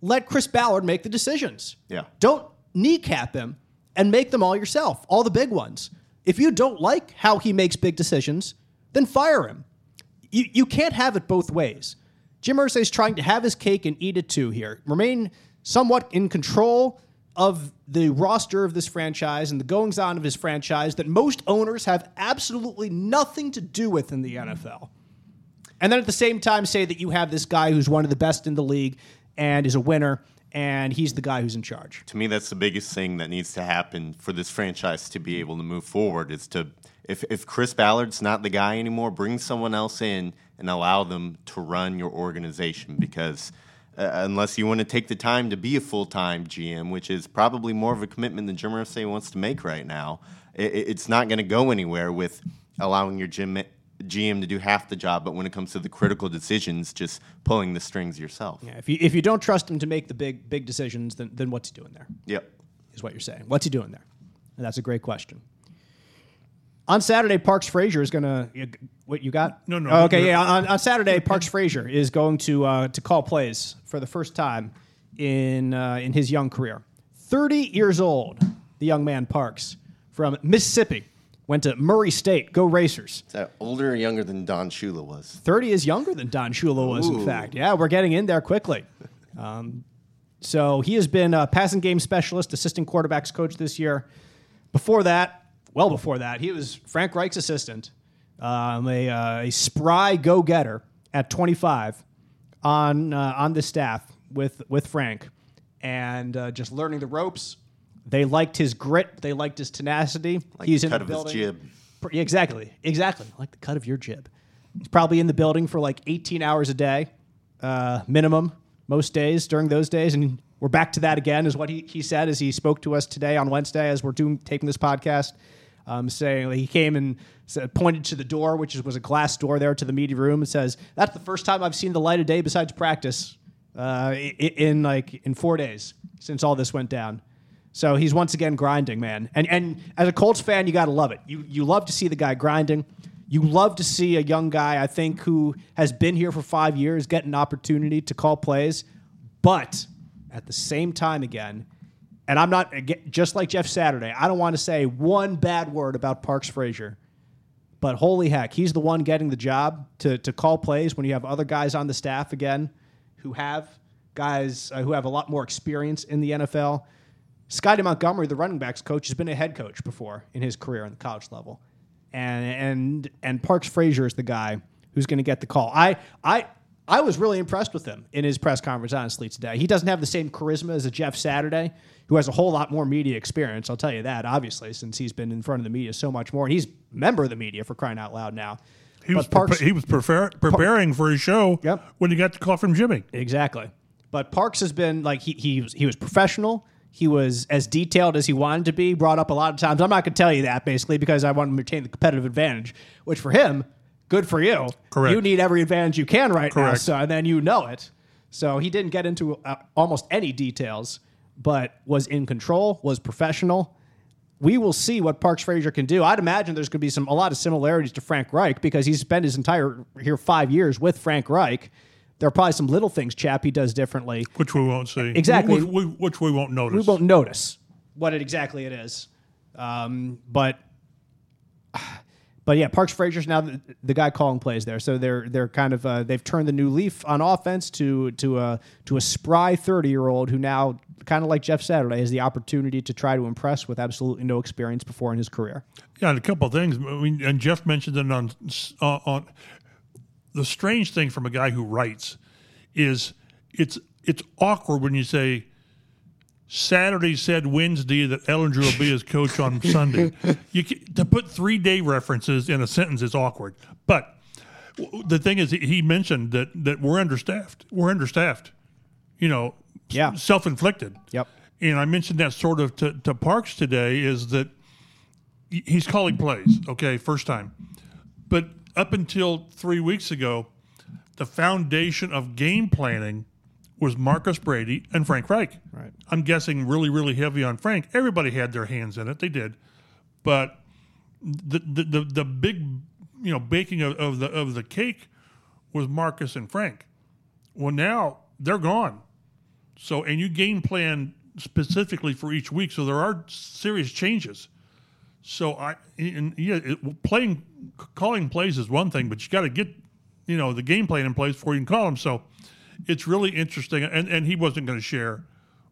let Chris Ballard make the decisions.
Yeah.
Don't kneecap him and make them all yourself, all the big ones. If you don't like how he makes big decisions, then fire him. You, you can't have it both ways. Jim Irsay is trying to have his cake and eat it too here. Remain somewhat in control of the roster of this franchise and the goings on of his franchise that most owners have absolutely nothing to do with in the NFL. And then at the same time, say that you have this guy who's one of the best in the league and is a winner, and he's the guy who's in charge.
To me, that's the biggest thing that needs to happen for this franchise to be able to move forward. Is to if if Chris Ballard's not the guy anymore, bring someone else in and allow them to run your organization because. Uh, unless you want to take the time to be a full time GM, which is probably more of a commitment than Jim Irsay wants to make right now, it, it's not going to go anywhere with allowing your GM, GM to do half the job. But when it comes to the critical decisions, just pulling the strings yourself.
Yeah, if you if you don't trust him to make the big big decisions, then then what's he doing there?
Yep.
Is what you're saying. What's he doing there? And that's a great question. On Saturday, Parks Frazier is going to. What you got?
No, no,
Oh, okay, yeah. On, on Saturday, Parks Frazier is going to uh, to call plays for the first time in uh, in his young career. Thirty years old, the young man Parks from Mississippi, Went to Murray State. Go Racers.
Is that older or younger than Don Shula was?
30 is younger than Don Shula was, in fact. Yeah, we're getting in there quickly. Um, so he has been a passing game specialist, assistant quarterbacks coach this year. Before that, well before that, he was Frank Reich's assistant, um, a, uh, a spry go getter at 25 on, uh, on the staff with, with Frank and uh, just learning the ropes. They liked his grit, they liked his tenacity.
Like
He's
the
in
cut
the
of his
building.
jib.
Exactly. Exactly. Like the cut of your jib. He's probably in the building for like 18 hours a day, uh, minimum, most days during those days. And we're back to that again, is what he, he said as he spoke to us today on Wednesday as we're doing taping this podcast. Um, saying like, he came and said, pointed to the door, which was a glass door there to the media room, and says, "That's the first time I've seen the light of day besides practice uh, in like in four days since all this went down." So he's once again grinding, man. And and as a Colts fan, you got to love it. You you love to see the guy grinding. You love to see a young guy, I think, who has been here for five years get an opportunity to call plays. But at the same time, again, and I'm not just like Jeff Saturday. I don't want to say one bad word about Parks Frazier. But holy heck, he's the one getting the job to, to call plays when you have other guys on the staff again who have guys uh, who have a lot more experience in the NFL. Scotty Montgomery, the running backs coach, has been a head coach before in his career on the college level, and and and Parks Frazier is the guy who's going to get the call. I I I was really impressed with him in his press conference, honestly, today. He doesn't have the same charisma as a Jeff Saturday, who has a whole lot more media experience. I'll tell you that, obviously, since he's been in front of the media so much more, and he's a member of the media for crying out loud now.
He was
Parks,
prepa- he was prefer- preparing for his show
Yep.
when he got the call from Jimmy.
Exactly. But Parks has been like he he was, he was professional. He was as detailed as he wanted to be. Brought up a lot of times. I'm not going to tell you that basically because I want to maintain the competitive advantage. Which for him, good for you.
Correct.
You need every advantage you can right now,
Correct.
so and then you know it. So he didn't get into uh, almost any details, but was in control. Was professional. We will see what Parks Frazier can do. I'd imagine there's going to be some a lot of similarities to Frank Reich because he's spent his entire here five years with Frank Reich. There are probably some little things Chappie does differently.
which we won't see.
Exactly.
Which, we, which we won't notice.
We won't notice what it exactly it is. Um, but but yeah, Parks Frazier's now the, the guy calling plays there. So they're they're kind of uh, they've turned the new leaf on offense to to a to a spry thirty year old who now kind of like Jeff Saturday has the opportunity to try to impress with absolutely no experience before in his career.
Yeah, and a couple of things. I mean, and Jeff mentioned it on uh, on the strange thing from a guy who writes is it's it's awkward when you say Saturday said Wednesday that Ehlinger will be his coach on Sunday. You can, to put three day references in a sentence is awkward. But the thing is, he mentioned that that we're understaffed. We're understaffed. You know,
Yeah.
self inflicted.
Yep.
And I mentioned that sort of to, to Parks today is that he's calling plays, okay, first time. But up until three weeks ago, the foundation of game planning was Marcus Brady and Frank Reich.
Right.
I'm guessing really, really heavy on Frank. Everybody had their hands in it. They did. But the the, the, the big you know baking of, of the of the cake was Marcus and Frank. Well now they're gone. So and you game plan specifically for each week. So there are serious changes. So I and yeah, it, playing calling plays is one thing, but you got to get you know the game plan in place before you can call them. So it's really interesting, and and he wasn't going to share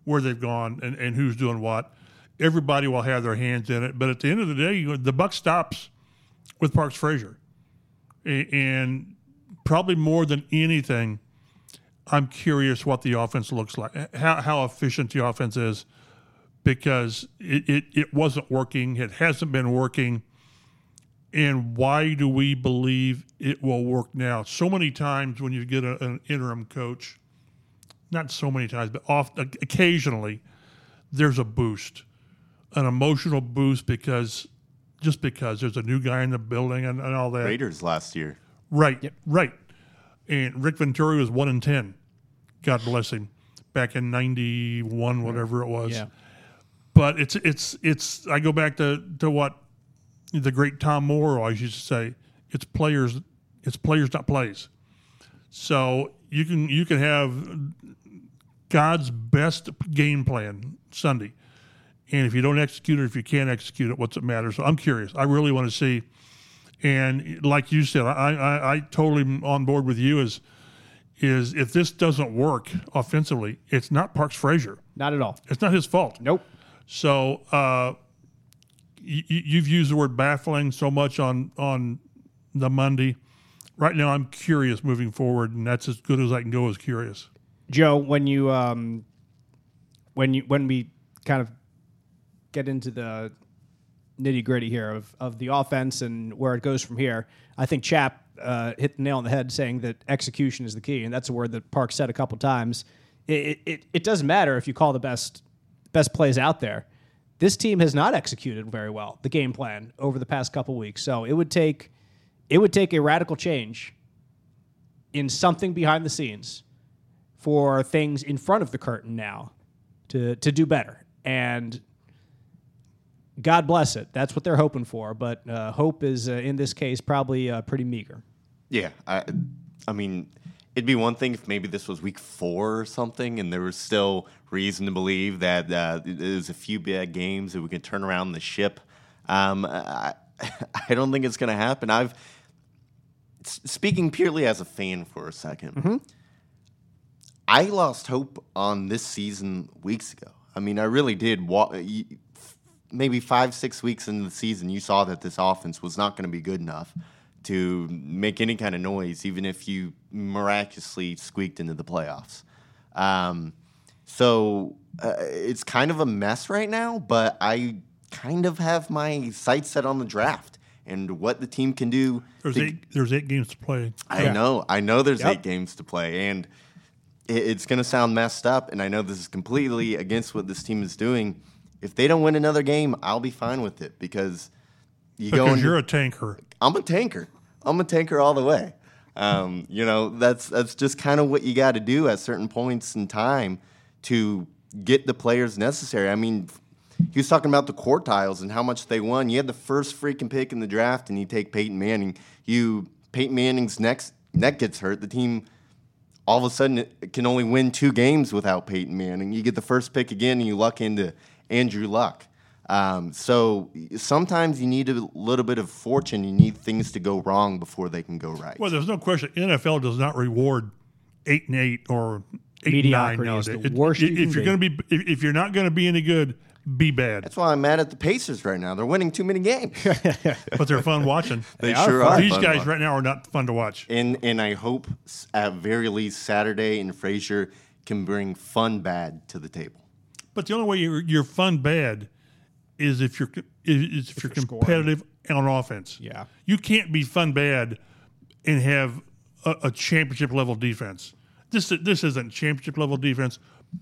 where they've gone and, and who's doing what. Everybody will have their hands in it, but at the end of the day, you, the buck stops with Parks Frazier, A- and probably more than anything, I'm curious what the offense looks like, how how efficient the offense is because it, it, it wasn't working. It hasn't been working. And why do we believe it will work now? So many times when you get a, an interim coach, not so many times, but often, occasionally, there's a boost, an emotional boost because just because there's a new guy in the building and, and all that.
Raiders last year.
Right, right. And Rick Venturi was one in ten. God bless him. Back in ninety one, whatever it was. But it's it's it's. I go back to to what the great Tom Moore always used to say. It's players. It's players, not plays. So you can you can have God's best game plan Sunday, And if you don't execute it, if you can't execute it, what's it matter? So I'm curious. I really want to see. And like you said, I, I, I totally am on board with you. Is is if this doesn't work offensively, it's not Parks Frazier.
Not at all.
It's not his fault.
Nope.
So uh, y- y- you've used the word baffling so much on on the Monday. Right now, I'm curious moving forward, and that's as good as I can go. As curious.
Joe, when you um, when you when we kind of get into the nitty gritty here of, of the offense and where it goes from here, I think Chap uh, hit the nail on the head saying that execution is the key, and that's a word that Park said a couple times. It, it, it doesn't matter if you call the best best plays out there. This team has not executed very well the game plan over the past couple weeks, so it would take it would take a radical change in something behind the scenes for things in front of the curtain now to to do better. And God bless it. That's what they're hoping for. But uh, hope is uh, in this case probably uh, pretty meager.
Yeah, I, I mean, it'd be one thing if maybe this was week four or something, and there was still reason to believe that uh, there's a few bad games that we can turn around the ship. Um, I, I don't think it's going to happen. I've speaking purely as a fan for a 2nd I lost hope on this season weeks ago. I mean, I really did. Wa- maybe five, six weeks into the season, you saw that this offense was not going to be good enough to make any kind of noise, even if you miraculously squeaked into the playoffs. Um, so uh, it's kind of a mess right now, but I kind of have my sights set on the draft and what the team can do.
There's
to-
eight. There's eight games to play.
I know. I know there's
Yep.
eight games to play, and it, it's going to sound messed up. And I know this is completely against what this team is doing. If they don't win another game, I'll be fine with it because you go.
Because
into-
you're a tanker.
I'm a tanker. I'm a tanker all the way. Um, you know, that's that's just kind of what you got to do at certain points in time to get the players necessary. I mean, he was talking about the quartiles and how much they won. You had the first freaking pick in the draft, and you take Peyton Manning. You Peyton Manning's next neck gets hurt. The team all of a sudden can only win two games without Peyton Manning. You get the first pick again, and you luck into Andrew Luck. Um, so sometimes you need a little bit of fortune. You need things to go wrong before they can go right.
Well, there's no question. NFL does not reward eight and eight or eight and nine
Mediocrity is the
nowadays. It-
worst
if
you can
you're going to be, if if you're not going to be any good, be bad.
That's why I'm mad at the Pacers right now. They're winning too many games.
But they're fun watching.
they
are
sure
fun.
are.
These
fun
guys right now are not fun to watch.
And and I hope at very least Saturday and Frazier can bring fun bad to the table.
But the only way you're, you're fun bad is if you're is if, you're, competitive on offense.
Yeah.
you can't be fun bad and have a, a championship level defense. This this isn't championship level defense,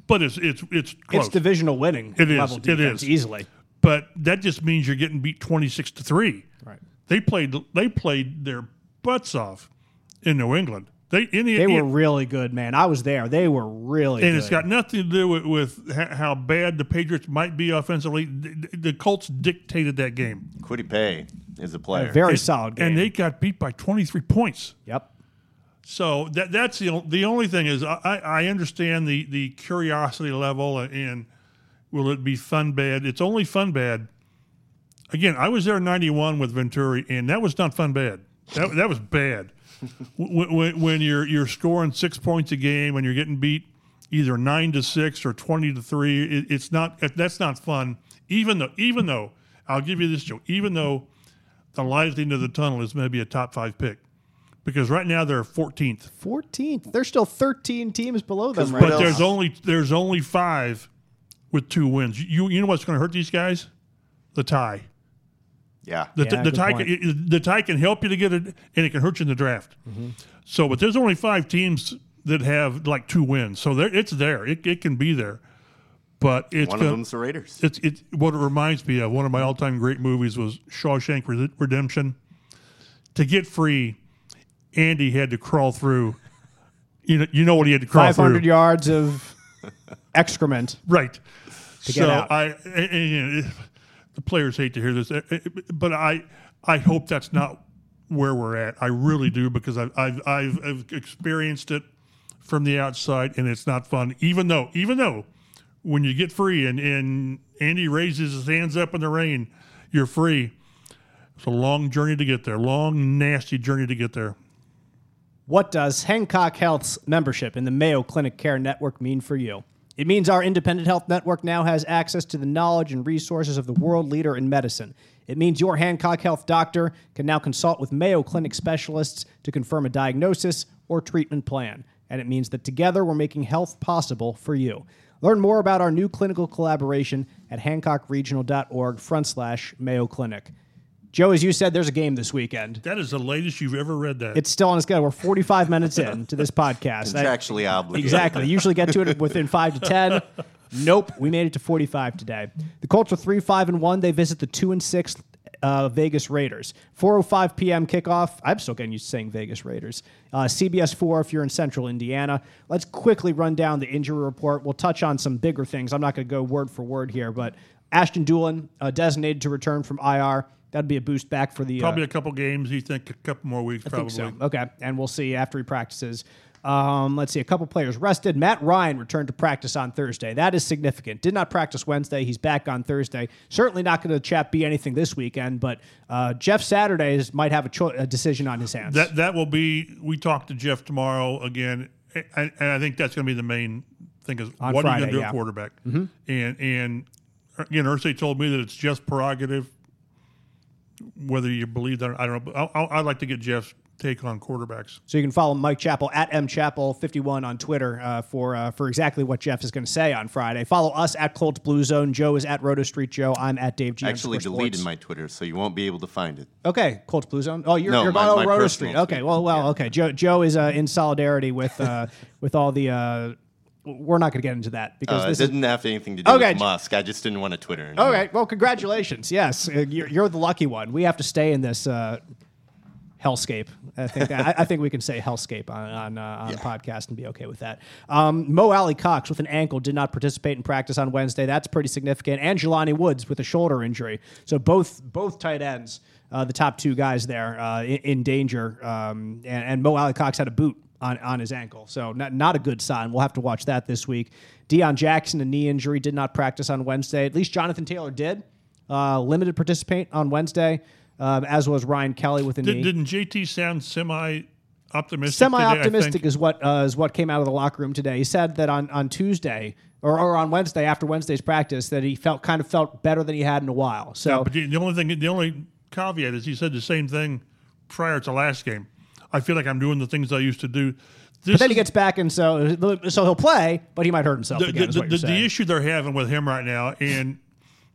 but it's it's it's close.
It's divisional winning
It is.
level
It is.
easily.
but that just means you're getting beat twenty six to three.
Right.
They played they played their butts off in New England. They in the,
They were
in-
really good, man. I was there. They were really
and
good.
it's got nothing to do with, with how bad the Patriots might be offensively. The, the Colts dictated that game,
Kwity Paye is a player.
a very
And-
solid game.
and they got beat by twenty three points.
yep.
So that that's the the only thing is I, I I understand the the curiosity level and will it be fun bad? It's only fun bad. Again, I was there in '91 with Venturi, and that was not fun bad. That that was bad. When, when, when you're you're scoring six points a game and you're getting beat either nine to six or twenty to three, it, it's not that's not fun. Even though even though I'll give you this, Joe. Even though the light at the end of the tunnel is maybe a top five pick, because right now they're 14th.
14th. There's still 13 teams below them right
But
else?
there's only there's only five with two wins. You you know what's going to hurt these guys? The tie.
Yeah.
The,
Yeah,
the tie can, the tie can help you to get it, and it can hurt you in the draft.
Mm-hmm.
So, but there's only five teams that have like two wins, so there it's there. It, it can be there, but it's
One of
gonna-
them's the Raiders.
it's it. What it reminds me of one of my all time great movies was Shawshank Redemption. To get free, Andy had to crawl through. You know, you know what he had to crawl
500
through.
yards of excrement.
Right.
get
so
out.
I, and, and the players hate to hear this, eh, eh, but I, I hope that's not where we're at. I really do because I've, I've, I've, I've experienced it from the outside, and it's not fun. Even though, even though when you get free and, and Andy raises his hands up in the rain, you're free. It's a long journey to get there, long, nasty journey to get there.
What does Hancock Health's membership in the Mayo Clinic Care Network mean for you? It means our independent health network now has access to the knowledge and resources of the world leader in medicine. It means your Hancock Health doctor can now consult with Mayo Clinic specialists to confirm a diagnosis or treatment plan. And it means that together we're making health possible for you. Learn more about our new clinical collaboration at hancockregional.org front slash Mayo Clinic. Joe, as you said, there's a game this weekend.
That is the latest you've ever read that.
It's still on its schedule. We're 45 minutes in to this podcast. I-
Contractually obligated.
Exactly. Usually get to it within five to ten. Nope, we made it to forty-five today. The Colts are three, five, and one. They visit the two and six uh, Vegas Raiders. Four o five p.m. kickoff. I'm still getting used to saying Vegas Raiders. Uh, CBS four if you're in Central Indiana. Let's quickly run down the injury report. We'll touch on some bigger things. I'm not going to go word for word here, but Ashton Dulin uh, designated to return from IR. That'd be a boost back for the uh,
probably a couple games. You think a couple more weeks,
I
probably.
so. Okay, and we'll see after he practices. Um, let's see, a couple players rested. Matt Ryan returned to practice on Thursday. That is significant. Did not practice Wednesday. He's back on Thursday. Certainly not going to chat be anything this weekend, but uh, Jeff Saturdays might have a, cho- a decision on his hands.
That that will be. We talk to Jeff tomorrow again, and, and I think that's going to be the main thing is
On
what are you going to do
yeah.
at quarterback? And and again, Irsay told me that it's just prerogative. Whether you believe that, or- I don't know. But I, I, I'd like to get Jeff's take on quarterbacks.
So you can follow Mike Chappell at mchappell51 on Twitter uh, for uh, for exactly what Jeff is going to say on Friday. Follow us at Colts Blue Zone. Joe is at Roto Street Joe. I'm at Dave G.
Actually
underscore
deleted
sports.
my Twitter, so you won't be able to find it.
Okay, Colts Blue Zone. Oh, you're,
No,
you're
my-
going
my
to Roto
personal
Street. Okay,
tweet.
well, well, okay. Joe Joe is uh, in solidarity with uh, with all the. We're not going to get into that because
Uh,
this is.
didn't have anything to do
Okay.
with Musk. I just didn't want a Twitter. anymore.
Okay, well, congratulations. Yes, uh, you're, you're the lucky one. We have to stay in this uh, hellscape. I think I, I think we can say hellscape on on, uh, on the podcast and be okay with that. Um, Mo Alie-Cox with an ankle did not participate in practice on Wednesday. That's pretty significant. And Jelani Woods with a shoulder injury. So both both tight ends, uh, the top two guys there, uh, in, in danger. Um, and, and Mo Alie-Cox had a boot on, on his ankle. So not, not a good sign. We'll have to watch that this week. Deon Jackson, a knee injury, did not practice on Wednesday. At least Jonathan Taylor did. Uh, limited participate on Wednesday, um, as was Ryan Kelly with a
Did,
knee.
didn't JT sound semi optimistic?
Semi optimistic is what uh, is what came out of the locker room today. He said that on, on Tuesday or, or on Wednesday after Wednesday's practice that he felt kind of felt better than he had in a while. So
But the, the only thing, the only caveat is he said the same thing prior to last game. I feel like I'm doing the things I used to do. This
but then he gets back and so so he'll play, but he might hurt himself
the,
again.
the,
is what
the, the issue they're having with him right now, and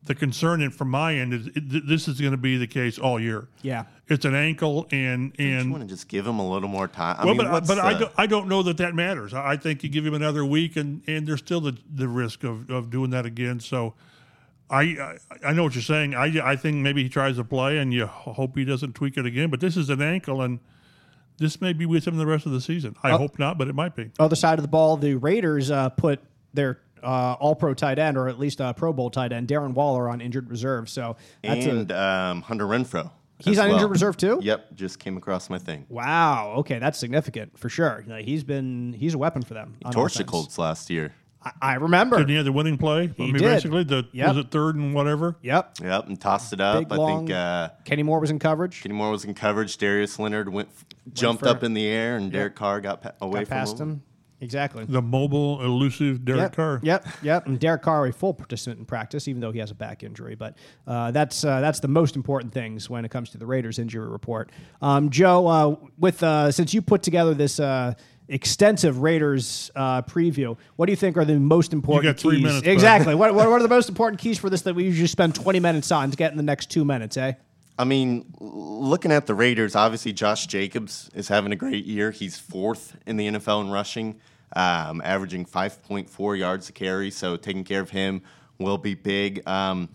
the concern in- from my end is it, this is going to be the case all year.
Yeah.
it's an ankle, and
You
and
want to just give him a little more time. I
well,
mean,
but
what's
but I don't I don't know that that matters. I I think you give him another week, and and there's still the the risk of of doing that again. So. I, I I know what you're saying. I I think maybe he tries to play, and you hope he doesn't tweak it again. But this is an ankle, and this may be with him the rest of the season. I hope not, but it might be.
Other side of the ball, the Raiders uh, put their uh, All Pro tight end, or at least a Pro Bowl tight end, Darren Waller, on injured reserve. So that's a,
and um, Hunter Renfrow.
He's on
well.
injured reserve too?
Yep, just came across my thing.
wow. Okay, that's significant for sure. Like, he's been he's a weapon for them. on
Torched the. Colts last year.
I, I remember.
Didn't he have the winning play? I mean,
did.
basically, the
Yep.
was it third and whatever.
Yep.
Yep, and tossed it up.
Big,
I
long-
think uh,
Kenny Moore was in coverage.
Kenny Moore was in coverage. Darius Leonard went, jumped
for-
up in the air, and Derek Carr got pa- away
Got
from
past him. Exactly.
The mobile, elusive Derek
Yep,
Carr.
Yep, yep. And Derek Carr, a full participant in practice, even though he has a back injury. But uh, that's uh, that's the most important things when it comes to the Raiders injury report. Um, Joe, uh, with uh, since you put together this uh, extensive Raiders uh, preview, what do you think are the most important
got three
keys?
minutes,
exactly. what, what are the most important keys for this that we usually spend twenty minutes on to get in the next two minutes? Eh?
I mean, looking at the Raiders, obviously Josh Jacobs is having a great year. He's fourth in the NFL in rushing, um, averaging 5.4 yards a carry. So taking care of him will be big. Um,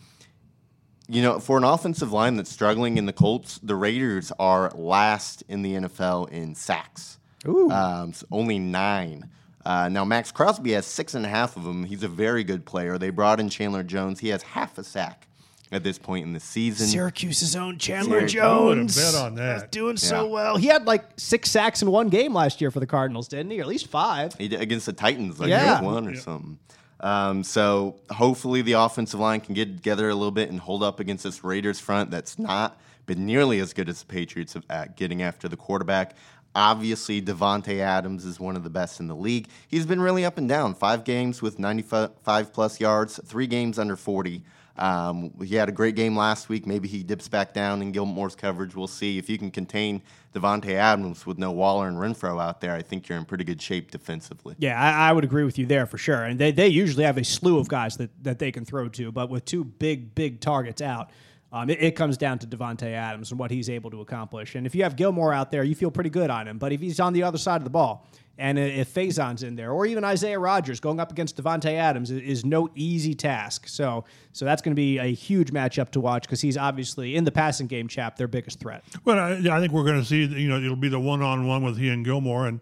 you know, for an offensive line that's struggling in the Colts, the Raiders are last in the NFL in sacks.
Ooh.
Um, so only nine. Uh, now, Maxx Crosby has six and a half of them. He's a very good player. They brought in Chandler Jones. He has half a sack at this point in the season.
Syracuse's own Chandler
Syracuse.
Jones.
I would've bet on that.
He's doing so
Yeah.
well. He had like six sacks in one game last year for the Cardinals, didn't he? Or at least five.
He did against the Titans, like
Yeah.
yeah. one or something. Um, so hopefully the offensive line can get together a little bit and hold up against this Raiders front that's not been nearly as good as the Patriots at getting after the quarterback. Obviously, Davante Adams is one of the best in the league. He's been really up and down. Five games with 95 plus yards, three games under 40. Um, he had a great game last week. Maybe he dips back down in Gilmore's coverage. We'll see. If you can contain Davante Adams with no Waller and Renfrow out there, I think you're in pretty good shape defensively.
Yeah, I, I, would agree with you there for sure. And they, they usually have a slew of guys that, that they can throw to, but with two big, big targets out, um, it, it, comes down to Davante Adams and what he's able to accomplish. And if you have Gilmore out there, you feel pretty good on him. But if he's on the other side of the ball, and if Facyson's in there, or even Isaiah Rodgers going up against Davante Adams is, is no easy task. So, so that's going to be a huge matchup to watch because he's obviously in the passing game, chap, their biggest threat.
Well, I, I think we're going to see. You know, it'll be the one-on-one with he and Gilmore, and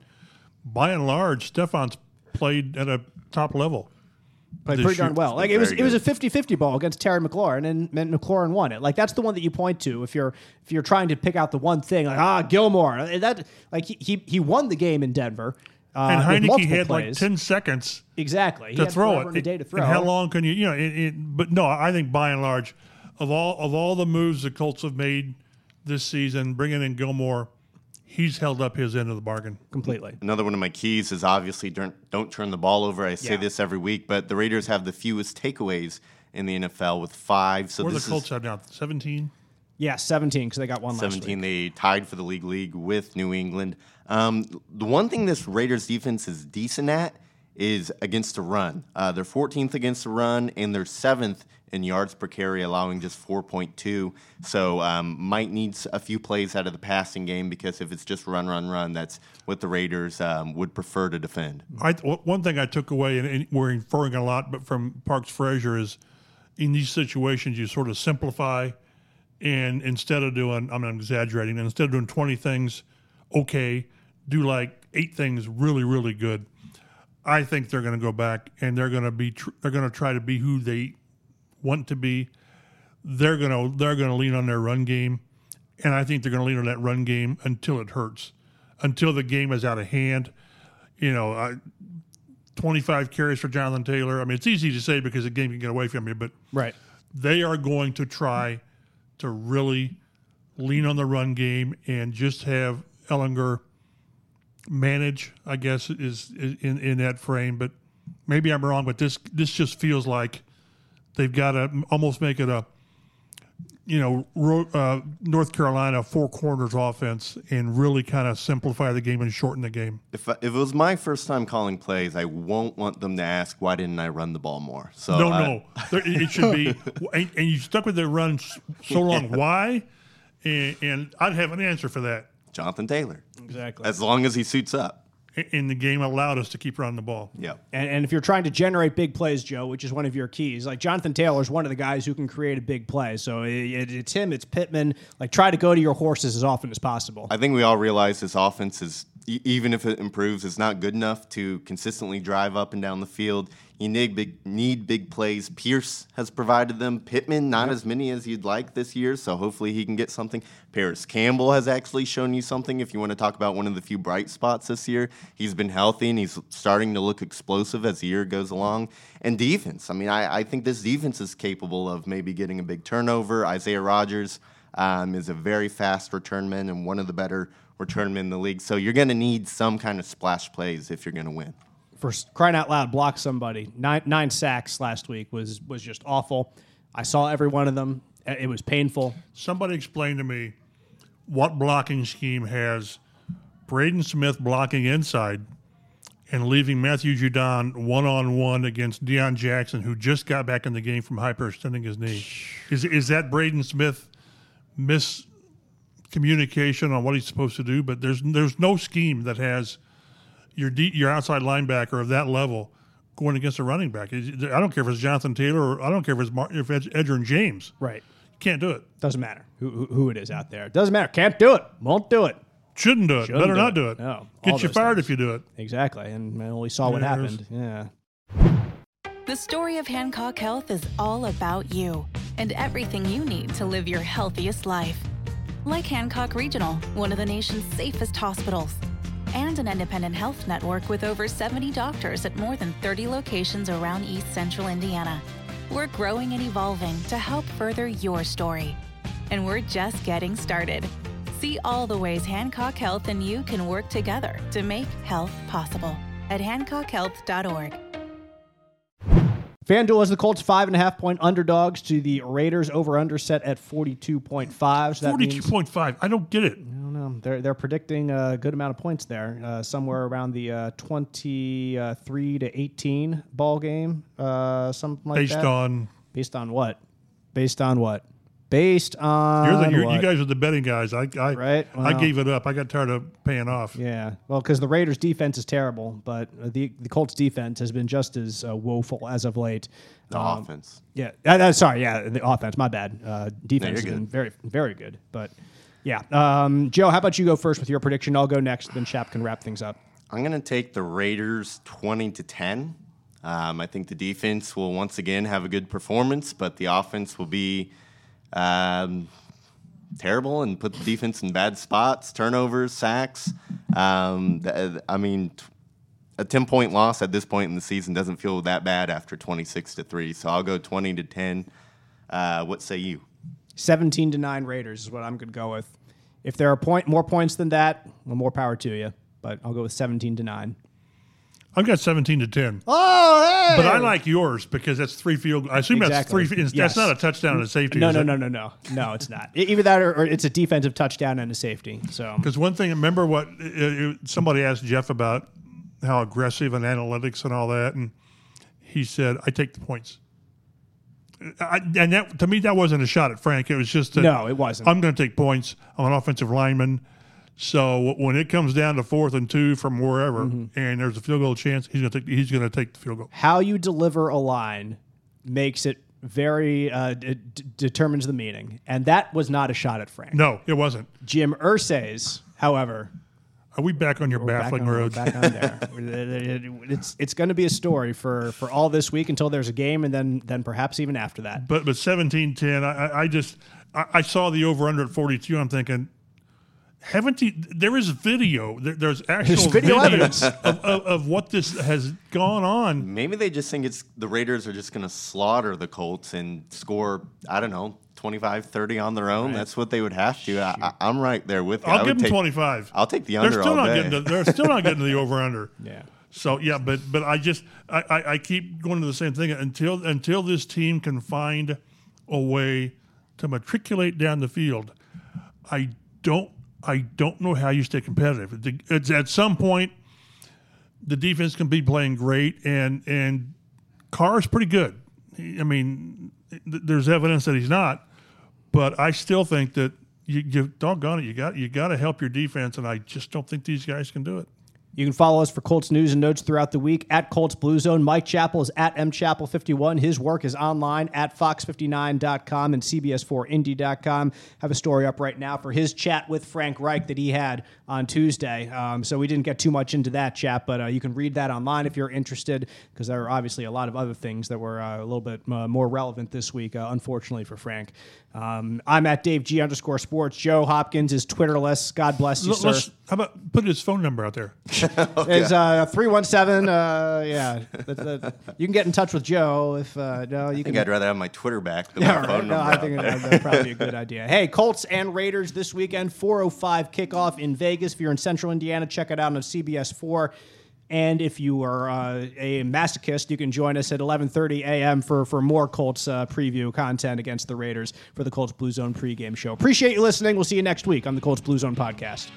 by and large, Stephon's played at a top level
played pretty darn well. Like it was, it was a 50-50 ball against Terry McLaurin, and, and McLaurin won it. Like that's the one that you point to if you're if you're trying to pick out the one thing. Like ah, Gilmore. That like he he, he won the game in Denver.
Uh, and Heinicke had plays. like ten seconds
exactly
to throw it.
A day to throw.
And how long can you? You know, it, it, but no, I think by and large, of all of all the moves the Colts have made this season, bringing in Gilmore he's held up his end of the bargain
completely.
Another one of my keys is obviously don't, don't turn the ball over. I say yeah. this every week, but the Raiders have the fewest takeaways in the NFL with five.
So Where the Colts have now? Seventeen.
Yeah, seventeen because they got one.
Seventeen. They tied for the league league with New England. Um, the one thing this Raiders defense is decent at is against the run. Uh, they're 14th against the run, and they're seventh in yards per carry, allowing just 4.2. So um, might needs a few plays out of the passing game because if it's just run, run, run, that's what the Raiders um, would prefer to defend.
I, one thing I took away, and we're inferring a lot, but from Parks Frazier is in these situations you sort of simplify, and instead of doing, I'm exaggerating, instead of doing 20 things okay, do like eight things really, really good. I think they're going to go back and they're going to be tr- they're going to try to be who they want to be. They're gonna they're gonna lean on their run game, and I think they're gonna lean on that run game until it hurts, until the game is out of hand. You know, uh, 25 carries for Jonathan Taylor. I mean, it's easy to say because the game can get away from you, but
right,
they are going to try to really lean on the run game and just have Ehlinger manage. I guess is, is in in that frame, but maybe I'm wrong. But this this just feels like They've got to almost make it a, you know, uh, North Carolina four corners offense and really kind of simplify the game and shorten the game.
If, if it was my first time calling plays, I won't want them to ask why didn't I run the ball more. So
no,
I,
no, it should be. and, and, you stuck with the run so long. Yeah. Why? And, and I'd have an answer for that.
Jonathan Taylor.
Exactly.
As long as he suits up
and the game allowed us to keep running the ball.
Yeah.
And, and, if you're trying to generate big plays, Joe, which is one of your keys, like Jonathan Taylor is one of the guys who can create a big play. So it, it, it's him, it's Pittman. Like try to go to your horses as often as possible.
I think we all realize this offense is, even if it improves, is not good enough to consistently drive up and down the field. You need big, need big plays. Pierce has provided them. Pittman, not yep. as many as you'd like this year, so hopefully he can get something. Parris Campbell has actually shown you something. If you want to talk about one of the few bright spots this year, he's been healthy and he's starting to look explosive as the year goes along. And defense, I mean, I, I think this defense is capable of maybe getting a big turnover. Isaiah Rodgers um, is a very fast return man and one of the better return men in the league. So you're going to need some kind of splash plays if you're going to win
for crying out loud, block somebody. Nine, nine sacks last week was was just awful. I saw every one of them. Uh, it was painful.
Somebody explain to me what blocking scheme has Braden Smith blocking inside and leaving Matthew Judon one on one against Deon Jackson, who just got back in the game from hyperextending his knee. Is is that Braden Smith miscommunication on what he's supposed to do? But there's there's no scheme that has your D, your outside linebacker of that level going against a running back. I don't care if it's Jonathan Taylor or I don't care if it's Mar- if it's Edgerrin James.
Right.
You can't do it.
Doesn't matter who, who, who it is out there. Doesn't matter. Can't do it. Won't do it.
Shouldn't do it. Shouldn't Better do not it. do it. No. Get you fired things. if you do it.
Exactly. And I only saw what happened. Yeah.
The story of Hancock Health is all about you and everything you need to live your healthiest life. Like Hancock Regional, one of the nation's safest hospitals and an independent health network with over 70 doctors at more than 30 locations around East Central Indiana. We're growing and evolving to help further your story. And we're just getting started. See all the ways Hancock Health and you can work together to make health possible at hancockhealth.org.
FanDuel has the Colts five and a half point underdogs to the Raiders over under set at 42.5. So that
Forty-two
means,
point five. I don't get it.
I don't know. They're, they're predicting a good amount of points there, uh, somewhere around the uh, 23 to 18 ball game, uh, something like
Based
that.
on
Based on what? Based on what? Based on
you're the, you're, you guys are the betting guys. I I,
Right,
I gave it up. I got tired of paying off.
Yeah, well, because the Raiders' defense is terrible, but uh, the the Colts' defense has been just as uh, woeful as of late.
The
Um,
offense.
Yeah, uh, uh, sorry, yeah, the offense. My bad. Uh, defense has been very, very good. But yeah, um, Joe, how about you go first with your prediction? I'll go next. Then Shap can wrap things up.
I'm going to take the Raiders 20 to 10. Um, I think the defense will once again have a good performance, but the offense will be um, terrible and put the defense in bad spots, turnovers, sacks. Um, th- I mean, a 10 point loss at this point in the season doesn't feel that bad after 26 to 3. So I'll go 20 to 10. Uh, what say you?
Seventeen to nine Raiders is what I'm going to go with. If there are point more points than that, well, more power to you. But I'll go with seventeen to nine.
I've got seventeen to ten.
Oh, hey!
But I like yours because that's three field. I assume
Exactly.
that's three. That's not a touchdown and a safety.
No, no, no, no, no, no. It's not. E- Either that, or, or it's a defensive touchdown and a safety. So
Because one thing, remember what uh, uh, somebody asked Jeff about how aggressive and analytics and all that, and he said, "I take the points." I, and that to me, that wasn't a shot at Frank. It was just that
No, it wasn't.
I'm going to take points. I'm an offensive lineman, so when it comes down to fourth and two from wherever,
Mm-hmm.
and there's a field goal chance, he's going to take. He's going to take the field goal.
how you deliver a line makes it very uh, d- determines the meaning, and that was not a shot at Frank.
No, it wasn't.
Jim Irsay's, however,
Are we back on your baffling road?
back on there. it's it's going to be a story for for all this week until there's a game, and then then perhaps even after that.
But but seventeen ten, I, I- I just I, I saw the over under at forty two. I'm thinking, haven't you? There is video. There, there's actual
There's video evidence.
of, of, of what this has gone on.
Maybe they just think it's the Raiders are just going to slaughter the Colts and score, I don't know, 25, 30 on their own. That's what they would have to. I, I, I'm right there with you. I
I'll give them
take-
twenty five.
I'll take the under.
They're
under
still
all
not
day.
getting. To, they're still not getting to the over under.
Yeah.
So yeah, but but I just I, I, I keep going to the same thing until until this team can find a way to matriculate down the field. I don't I don't know how you stay competitive. It's at some point the defense can be playing great and and Carr's pretty good. I mean, there's evidence that he's not, but I still think that you, you doggone it, you got you got to help your defense, and I just don't think these guys can do it.
You can follow us for Colts news and notes throughout the week at Colts Blue Zone. Mike Chappell is at mchappell51. His work is online at fox59.com and cbs4indy.com. Have a story up right now for his chat with Frank Reich that he had on Tuesday. Um, so we didn't get too much into that chat, but uh, you can read that online if you're interested because there are obviously a lot of other things that were uh, a little bit uh, more relevant this week, uh, unfortunately for Frank. Um, I'm at Dave G underscore sports. Joe Hopkins is Twitterless. God bless you,
L-
sir.
how about put his phone number out there?
Is uh three one seven. Uh, yeah, That- that- you can get in touch with Joe if uh, no, you
I
can.
I would rather have my Twitter back than
yeah,
my
right.
phone
No,
number.
I think that'd probably be a good idea. Hey, Colts and Raiders this weekend, 4:05 kickoff in Vegas. If you're in Central Indiana, check it out on CBS four. And if you are uh, a masochist, you can join us at 11:30 a.m. for for more Colts uh, preview content against the Raiders for the Colts Blue Zone pregame show. Appreciate you listening. We'll see you next week on the Colts Blue Zone podcast.